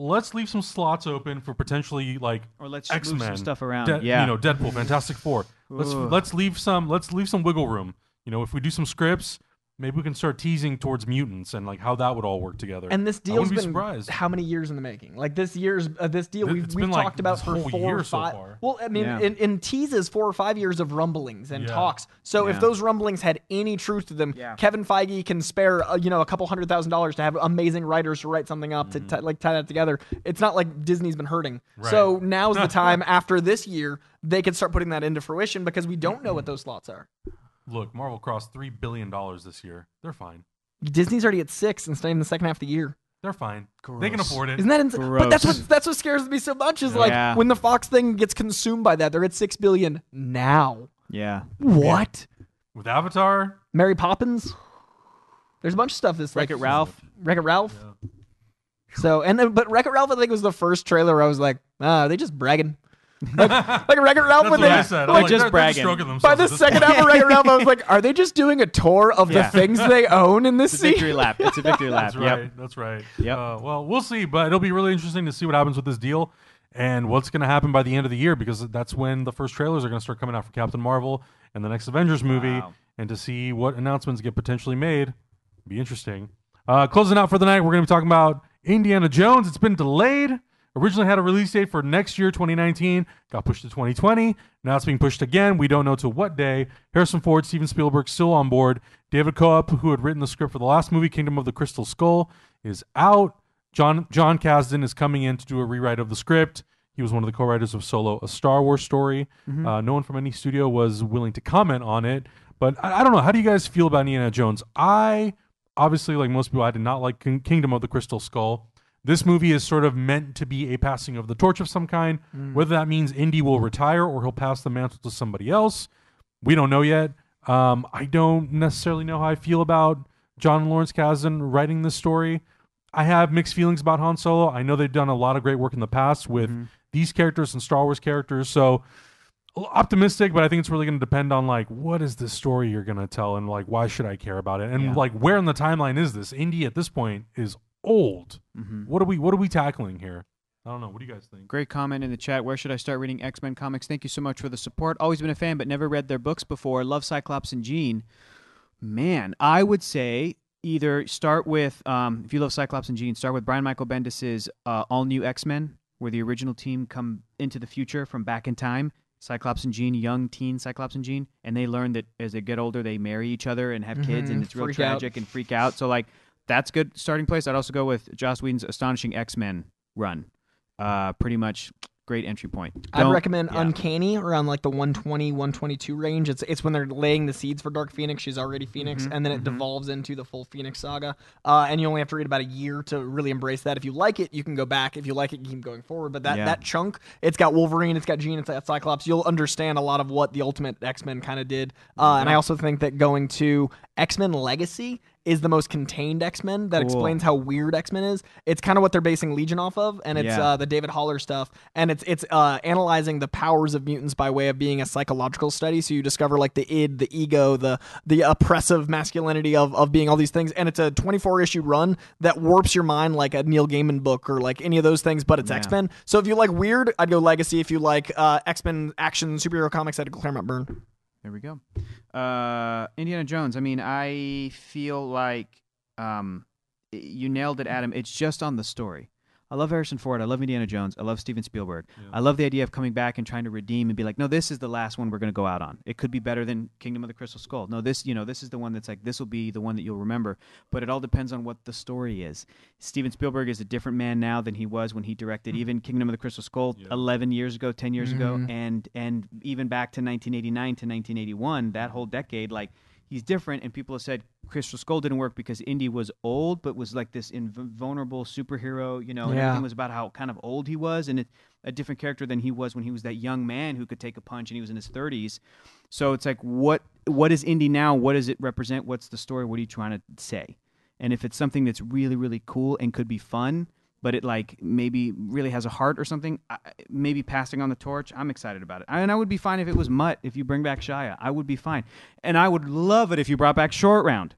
Let's leave some slots open for potentially like Or let's move X-Men some stuff around. De- yeah. you know, Deadpool, Fantastic Four. Let's Ugh. let's leave some let's leave some wiggle room. You know, if we do some scripts, maybe we can start teasing towards mutants and like how that would all work together. And this I deal's wouldn't be been how many years in the making? Like this year's uh, this deal we've, we've been, like, talked about for four year or so five. far. Well, I mean, Yeah. in, in teases, four or five years of rumblings and Yeah. talks. So if those rumblings had any truth to them, Yeah. Kevin Feige can spare uh, you know a couple hundred thousand dollars to have amazing writers to write something up to t- like tie that together. It's not like Disney's been hurting. So Mm-hmm. Now's the time after this year they can start putting that into fruition because we don't know what those slots are. Look, Marvel crossed three billion dollars this year. They're fine. Disney's already at six and staying in the second half of the year. They're fine. They can afford it. Isn't that insane? But that's what that's what scares me so much is like Yeah. when the Fox thing gets consumed by that, they're at six billion now. yeah. What? With Avatar, Mary Poppins? There's a bunch of stuff that's like Wreck It Ralph. Wreck It Ralph. So and then, but Wreck It Ralph I think was the first trailer where I was like, ah, are they just bragging? Like, like Wreck It Ralph that's when what they I said. I'm like, like, just they're, they're bragging. stroking by the second point. half of Wreck It Ralph, I was like, are they just doing a tour of Yeah. the things they own in this It's a victory lap. It's a victory lap. That's Yep. right. That's right. Yep. Uh, well, we'll see, but it'll be really interesting to see what happens with this deal and what's going to happen by the end of the year because that's when the first trailers are going to start coming out for Captain Marvel and the next Avengers movie, Wow. and to see what announcements get potentially made. Be interesting. Uh, closing out for the night, we're going to be talking about Indiana Jones. It's been delayed. Originally had a release date for next year, 2019. Got pushed to 2020. Now it's being pushed again. We don't know to what day. Harrison Ford, Steven Spielberg still on board. David Koepp, who had written the script for the last movie, Kingdom of the Crystal Skull, is out. John Jon Kasdan is coming in to do a rewrite of the script. He was one of the co-writers of Solo, a Star Wars story. Uh, no one from any studio was willing to comment on it. But I, I don't know. How do you guys feel about Indiana Jones? I obviously, like most people, I did not like King- Kingdom of the Crystal Skull. This movie is sort of meant to be a passing of the torch of some kind. Whether that means Indy will retire or he'll pass the mantle to somebody else, we don't know yet. Um, I don't necessarily know how I feel about John Lawrence Kasdan writing this story. I have mixed feelings about Han Solo. I know they've done a lot of great work in the past with these characters and Star Wars characters. So optimistic, but I think it's really going to depend on like what is this story you're going to tell and like why should I care about it and Yeah. like where in the timeline is this? Indy at this point is old. Mm-hmm. What are we what are we tackling here? I don't know. What do you guys think? Great comment in the chat. Where should I start reading X Men comics? Thank you so much for the support. Always been a fan, but never read their books before. Love Cyclops and Jean. Man, I would say either start with, um, if you love Cyclops and Jean, start with Brian Michael Bendis's uh, All New X Men, where the original team come into the future from back in time. Cyclops and Jean, young teen Cyclops and Jean, and they learn that as they get older, they marry each other and have kids, and it's real Freak out. tragic and freak out. So, like, that's good starting place. I'd also go with Joss Whedon's Astonishing X Men run. Uh, pretty much great entry point. I'd recommend yeah. Uncanny around like the 120, 122 range. It's it's when they're laying the seeds for Dark Phoenix. She's already Phoenix, Mhm, and then it devolves into the full Phoenix saga. Uh, and you only have to read about a year to really embrace that. If you like it, you can go back. If you like it, you keep going forward. But that Yeah. that chunk, it's got Wolverine, it's got Jean, it's got Cyclops. You'll understand a lot of what the Ultimate X Men kind of did. Uh, and I also think that going to X Men Legacy is the most contained X Men that Cool. explains how weird X Men is. It's kind of what they're basing Legion off of, and it's Yeah. uh, the David Haller stuff, and it's it's uh, analyzing the powers of mutants by way of being a psychological study. So you discover like the id, the ego, the the oppressive masculinity of of being all these things, and it's a 24 issue run that warps your mind like a Neil Gaiman book or like any of those things, but it's Yeah. X Men. So if you like weird, I'd go Legacy. If you like uh, X Men action superhero comics, I'd go Claremont Byrne. There we go. Uh, Indiana Jones. I mean, I feel like um, you nailed it, Adam. It's just on the story. I love Harrison Ford. I love Indiana Jones. I love Steven Spielberg. I love the idea of coming back and trying to redeem and be like, no, this is the last one we're going to go out on. It could be better than Kingdom of the Crystal Skull. No, this, you know, this is the one that's like this will be the one that you'll remember. But it all depends on what the story is. Steven Spielberg is a different man now than he was when he directed even Kingdom of the Crystal Skull Yeah. 11 years ago, 10 years ago, Mhm. and and even back to 1989 to 1981, that whole decade, like he's different. And people have said Crystal Skull didn't work because Indy was old, but was like this invulnerable superhero, you know, and Yeah. everything was about how kind of old he was, and it, a different character than he was when he was that young man who could take a punch and he was in his 30s. So it's like, what what is Indy now? What does it represent? What's the story? What are you trying to say? And if it's something that's really really cool and could be fun, but it like maybe really has a heart or something, I- maybe passing on the torch, I'm excited about it. And I would be fine if it was Mutt. If you bring back Shia, I would be fine. And I would love it if you brought back Short Round.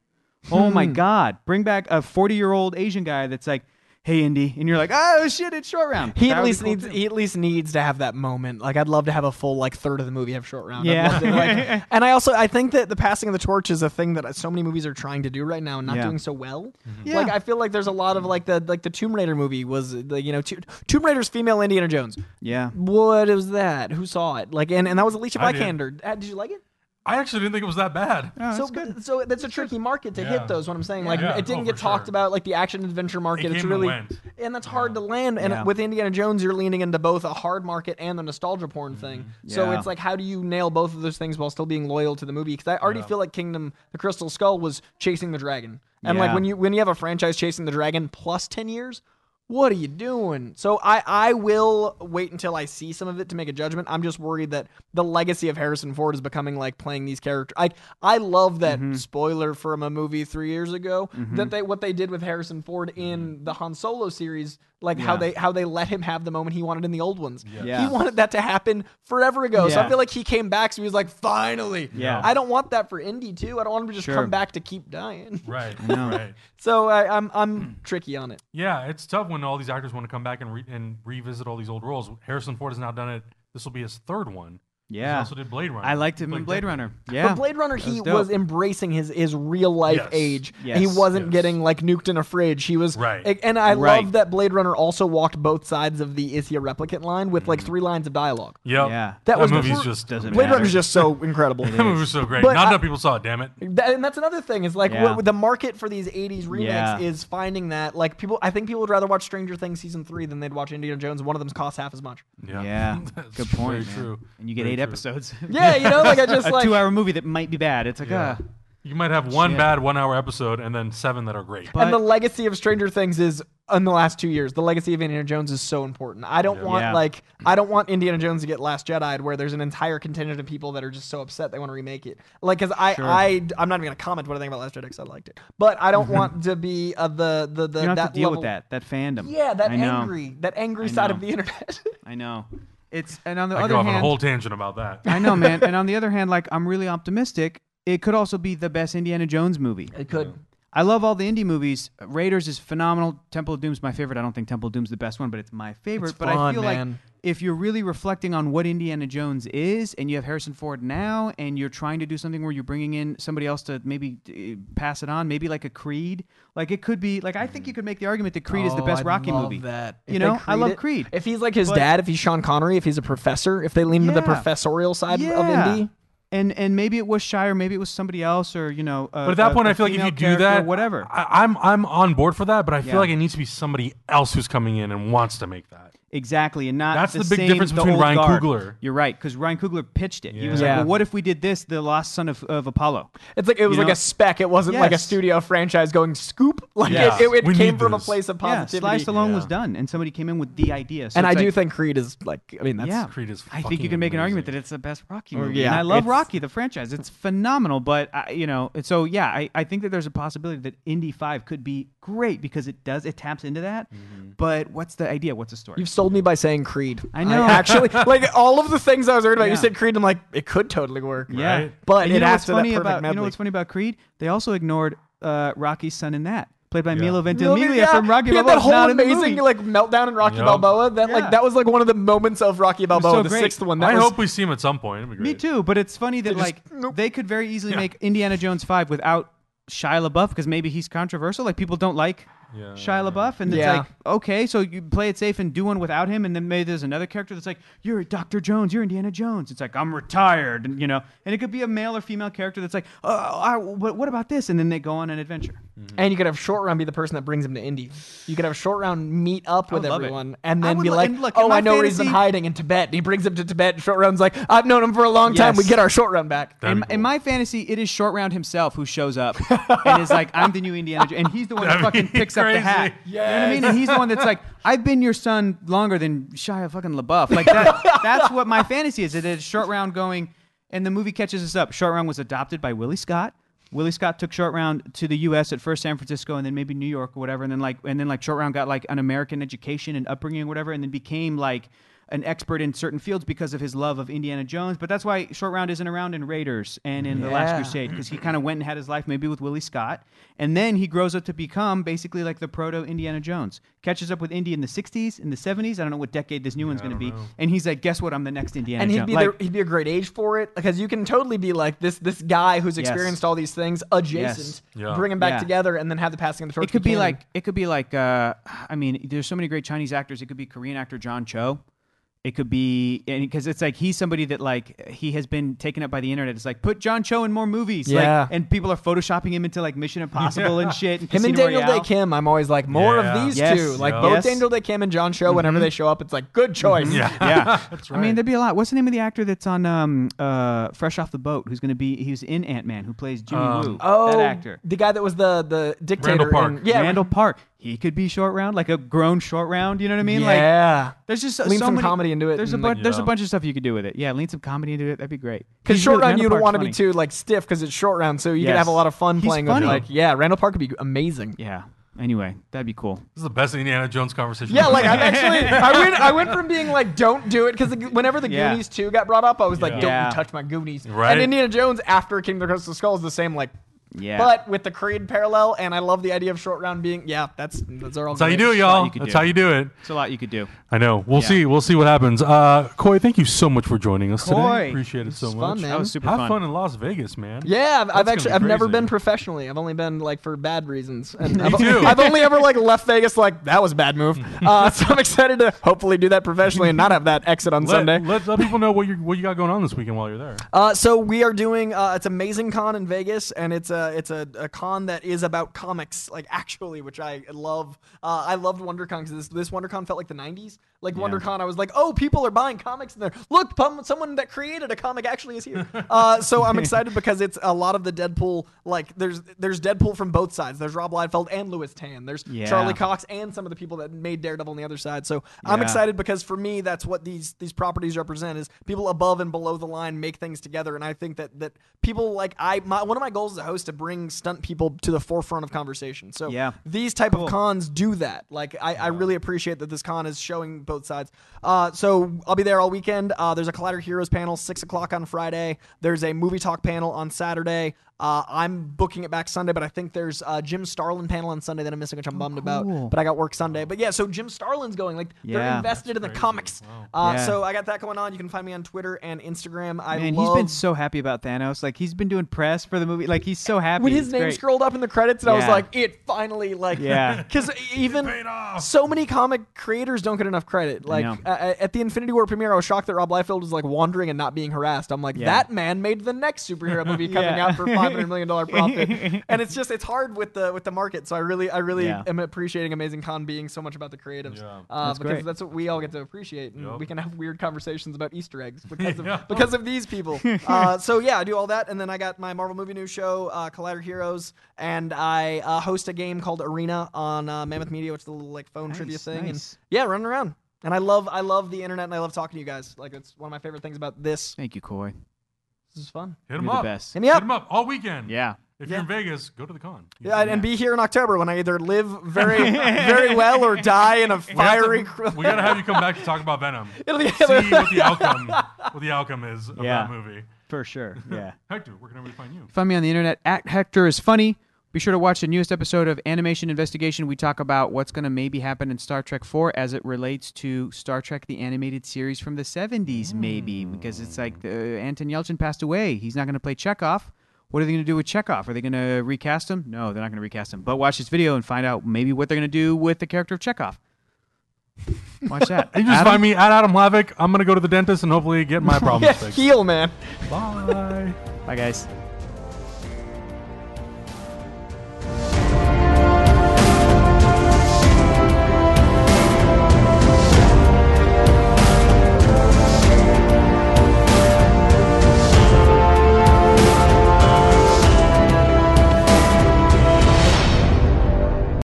Oh my hmm. God! Bring back a forty-year-old Asian guy that's like, "Hey, Indy," and you're like, "Oh shit, it's short round." He That at least cool, needs too. he at least needs to have that moment. Like I'd love to have a full like third of the movie have short round. Yeah. to, like- and I also I think that the passing of the torch is a thing that so many movies are trying to do right now and not Yeah. doing so well. Yeah. Like I feel like there's a lot of like the like the Tomb Raider movie was the you know To- Tomb Raider's female Indiana Jones. Yeah. What was that? Who saw it? Like and, and that was Alicia I did. Vikander. Uh, did you like it? I actually didn't think it was that bad. Oh, so that's good. so that's a tricky market to Yeah. hit those. What I'm saying, like Yeah. it didn't Oh, get talked sure. about like the action adventure market. It it's came and really went. and that's hard to land. And Yeah. with Indiana Jones, you're leaning into both a hard market and the nostalgia porn mm-hmm. thing. So Yeah. it's like, how do you nail both of those things while still being loyal to the movie? Because I already feel like Kingdom, the Crystal Skull, was chasing the dragon. And like when you when you have a franchise chasing the dragon plus ten years. What are you doing? So I, I will wait until I see some of it to make a judgment. I'm just worried that the legacy of Harrison Ford is becoming like playing these characters. I I love that Mm-hmm. spoiler from a movie three years ago that they what they did with Harrison Ford in the Han Solo series, like how Mm-hmm. They how they let him have the moment he wanted in the old ones. Yeah. He wanted that to happen forever ago. So I feel like he came back. So he was like, finally. Yeah. I don't want that for Indy too. I don't want him to just Sure. come back to keep dying. Right. know. Right. So I, I'm I'm tricky on it. Yeah, it's tough when all these actors want to come back and re- and revisit all these old roles. Harrison Ford has now done it. This will be his third one. He Yeah. also did Blade Runner. I liked him Like in Blade Deadpool. Runner. Yeah. But Blade Runner, he was dope. was embracing his his real life Yes. age. Yes. He wasn't Yes. getting like nuked in a fridge. He was Right. And I Right. love that Blade Runner also walked both sides of the is he a replicant line with like mm. three lines of dialogue. Yep. Yeah. That was the movie's fir- just Doesn't Blade matter. Runner's just so incredible. That movie was so great. But Not I- enough people saw it. Damn it. That, and that's another thing is like Yeah. what, the market for these 80s remakes Yeah. is finding that like people I think people would rather watch Stranger Things season 3 than they'd watch Indiana Jones. One of them costs half as much. Yeah. Yeah. Good point. Very true. And you get Very eight episodes. Yeah, you know, like I just like a like two-hour movie that might be bad. It's like, Yeah. ah. You might have one Shit. bad one-hour episode and then seven that are great. But- and the legacy of Stranger Things is in the last two years. The legacy of Indiana Jones is so important. I don't Yeah. want Yeah. like I don't want Indiana Jones to get Last Jedi, where there's an entire contingent of people that are just so upset they want to remake it. Like, because I Sure. I I'm not even gonna comment what I think about Last Jedi because I liked it, but I don't want to be uh, the the the you don't that have to deal level. with that. That fandom. Yeah, that I know. angry that angry I side know. of the internet. I know. It's and on the I other go off on a hand, whole tangent about that. I know, man. And on the other hand, like I'm really optimistic. It could also be the best Indiana Jones movie. it could. I love all the Indy movies. Raiders is phenomenal. Temple of Doom's my favorite. I don't think Temple of Doom's the best one, but it's my favorite. It's but I fun, feel like if you're really reflecting on what Indiana Jones is, and you have Harrison Ford now, and you're trying to do something where you're bringing in somebody else to maybe uh, pass it on, maybe like a Creed, like it could be like I think you could make the argument that Creed is the Oh, best I'd Rocky love movie. That You they know, I love it- Creed. If he's like his But- dad, if he's Sean Connery, if he's a professor, if they lean to the professorial side of Yeah. And and maybe it was Shia, maybe it was somebody else, or you know. A, But at that a- point, I feel like if you do that, whatever. I, I'm I'm on board for that. But I feel Yeah. like it needs to be somebody else who's coming in and wants to make that. Exactly, and not That's the, the big same- difference between Ryan guard. Coogler. You're right, because Ryan Coogler pitched it. He was Yeah. like, "Well, what if we did this, the lost son of, of Apollo?" It's like it was You like know? a spec. It wasn't like a studio franchise going scoop. Like Yeah. it, it, it came need from a place of Yeah, positivity. Sly Stallone was done, and somebody came in with the idea. So and I do like, think Creed is like. I mean, that's yeah, Creed is I think you can make an argument that it's the best Rocky Or, movie. yeah, and I love Rocky, the franchise. It's phenomenal, but I, you know, so yeah, I, I think that there's a possibility that Indy Five could be great because it does it taps into that. Mm-hmm. But what's the idea? What's the story? You've sold me by saying Creed. I know. actually, like all of the things I was worried about, you said Creed. I'm like, it could totally work. Yeah, Right? But And it you know adds what's to that funny perfect about you medley. know what's funny about Creed? They also ignored uh, Rocky's son in that, played by Yeah. Milo You Ventimiglia yeah, from Rocky he had Balboa. that whole not in the amazing movie. like meltdown in Rocky Yep. Balboa. That Yeah. like that was like one of the moments of Rocky Balboa, so the great. sixth one. That I was, hope we see him at some point. It'd be Me great. too, but it's funny that just- like nope. they could very easily Yeah. make Indiana Jones five without Shia LaBeouf because maybe he's controversial. Like people don't like Yeah. Shia LaBeouf, and it's like okay, so you play it safe and do one without him, and then maybe there's another character that's like you're Doctor Jones, you're Indiana Jones. It's like I'm retired, and you know, and it could be a male or female character that's like, oh, I, but what about this? And then they go on an adventure. And you could have short round be the person that brings him to Indy. You could have short round meet up with would love it. everyone, and then be lo- like, look, "Oh, I know where he's been hiding in Tibet." And he brings him to Tibet. And short round's like, "I've known him for a long time. We get our short round back." In, cool. in my fantasy, it is Short Round himself who shows up and is like, "I'm the new Indiana," and he's the one that fucking be picks up the crazy. hat. You know what I mean? And he's the one that's like, "I've been your son longer than Shia fucking LaBeouf." Like that. that's what my fantasy is. It is Short Round going, and the movie catches us up. Short Round was adopted by Willie Scott. Willie Scott took Short Round to the U.S. at first San Francisco, and then maybe New York or whatever, and then like, and then like Short Round got like an American education and upbringing or whatever, and then became like an expert in certain fields because of his love of Indiana Jones. But that's why Short Round isn't around in Raiders and in The Last Crusade because he kind of went and had his life maybe with Willie Scott, and then he grows up to become basically like the proto Indiana Jones. Catches up with Indy in the '60s, in the '70s. I don't know what decade this new one's going to be. And he's like, guess what? I'm the next Indiana and he'd Jones. be Like, the, he'd be a great age for it because you can totally be like this this guy who's experienced all these things adjacent, Yeah. bring him back Yeah. together, and then have the passing of the torch. it could be like it could be like uh, I mean, there's so many great Chinese actors. It could be Korean actor John Cho. It could be because it's like he's somebody that like he has been taken up by the internet. It's like put John Cho in more movies, like, Yeah. and people are photoshopping him into like Mission Impossible and shit. And him and Daniel Royale. Dae Kim. I'm always like more Yeah. of these Yes. two, like Yeah. both Yes. Daniel Dae Kim and John Cho. Whenever they show up, it's like good choice. Yeah, Yeah, that's I mean, there'd be a lot. What's the name of the actor that's on um uh Fresh Off the Boat? Who's going to be? He's in Ant Man. Who plays Jimmy Um, Woo? Oh, that actor. the guy that was the the dictator. Randall Park. in- yeah, Randall Park. He could be short round, like a grown short round. You know what I mean? Like yeah. There's just Lean so some many, comedy into it There's a and, bu- like- there's a bunch of stuff you could do with it. Yeah, lean some comedy into it. That'd be great. Because short round, you don't want to be too like stiff because it's short round, so you can Yes. have a lot of fun He's playing funny. with like yeah, Randall Park could be amazing. Yeah. Anyway, that'd be cool. this is the best Indiana Jones conversation. Yeah, like I'm actually I went I went from being like don't do it because whenever the Yeah. Goonies two got brought up, I was like Yeah. don't Yeah. you touch my Goonies. Right. And Indiana Jones after Kingdom of the Crystal Skull is the same like. Yeah. But with the Creed parallel, and I love the idea of short round being yeah, that's that's our all. that's how you do it, y'all. you That's do. how you do it. It's a lot you could do. I know. We'll Yeah. see. We'll see what happens. Uh, Coy, thank you so much for joining us Coy. today. Appreciate it so much. fun, man. That was super Have fun. fun in Las Vegas, man. Yeah, I've, I've actually I've never been professionally. I've only been like for bad reasons. And Me I've, too. I've only ever like left Vegas like that was a bad move. Uh, so I'm excited to hopefully do that professionally and not have that exit on Let, Sunday. let, let people know what you what you got going on this weekend while you're there. Uh, so we are doing uh, it's Amazing Con in Vegas, and it's a it's a, a con that is about comics, like actually, which I love. Uh, I loved WonderCon because this this WonderCon felt like the '90s. Like WonderCon, I was like, oh, people are buying comics in there. Look, someone that created a comic actually is here. Uh, so I'm excited because it's a lot of the Deadpool. Like there's there's Deadpool from both sides. There's Rob Liefeld and Lewis Tan. There's Yeah. Charlie Cox and some of the people that made Daredevil on the other side. So I'm excited because for me, that's what these these properties represent: is people above and below the line make things together. And I think that that people like I my one of my goals as a host to bring stunt people to the forefront of conversation. So Yeah. these type Cool. of cons do that. Like I, I really appreciate that this con is showing both sides. Uh, so I'll be there all weekend. Uh, there's a Collider Heroes panel six o'clock on Friday. There's a movie talk panel on Saturday. Uh, I'm booking it back Sunday, but I think there's a Jim Starlin panel on Sunday that I'm missing, which I'm bummed Oh, cool. about. But I got work Sunday. But yeah, so Jim Starlin's going. Like they're invested in the comics. Wow. Uh, Yeah. So I got that going on. You can find me on Twitter and Instagram. I Man, love he's been so happy about Thanos. Like he's been doing press for the movie. Like he's so happy. when his It's name great. scrolled up in the credits, and I was like, it finally like Yeah. because even so many comic creators don't get enough credit. Like uh, at the Infinity War premiere, I was shocked that Rob Liefeld was like wandering and not being harassed. I'm like, Yeah. that man made the next superhero movie coming Yeah. out for 500 million dollar profit, and it's just it's hard with the with the market. So I really I really Yeah. am appreciating Amazing Con being so much about the creatives, Yeah. uh, That's because great. that's what we all get to appreciate, and Yup. we can have weird conversations about Easter eggs because of Yeah. because of these people. uh, so yeah, I do all that, and then I got my Marvel Movie News show, uh, Collider Heroes, and I uh, host a game called Arena on uh, Mammoth Media, which is a little like phone trivia thing, nice. and yeah, running around. And I love I love the internet, and I love talking to you guys. Like it's one of my favorite things about this. Thank you, Coy. This is fun. Hit him You're the up. best. Hit me up. Hit up. him up all weekend. Yeah. If Yeah. you're in Vegas, go to the con. Yeah, and- and be here in October when I either live very very well or die in a We have to- fiery. we gotta have you come back to talk about Venom. It'll be See what the outcome, what the outcome is of Yeah. that movie. For sure. Yeah. Hector, where can everybody find you? Find me on the internet at Hector is funny. Be sure to watch the newest episode of Animation Investigation. We talk about what's going to maybe happen in Star Trek 4 as it relates to Star Trek the animated series from the 70s, maybe because it's like the, Anton Yelchin passed away. He's not going to play Chekov. What are they going to do with Chekov? Are they going to recast him? No, they're not going to recast him. But watch this video and find out maybe what they're going to do with the character of Chekov. Watch that. You just Adam? find me at Adam Hlavik. I'm gonna go to the dentist and hopefully get my problems yeah, fixed. heal, man. Bye. Bye, guys.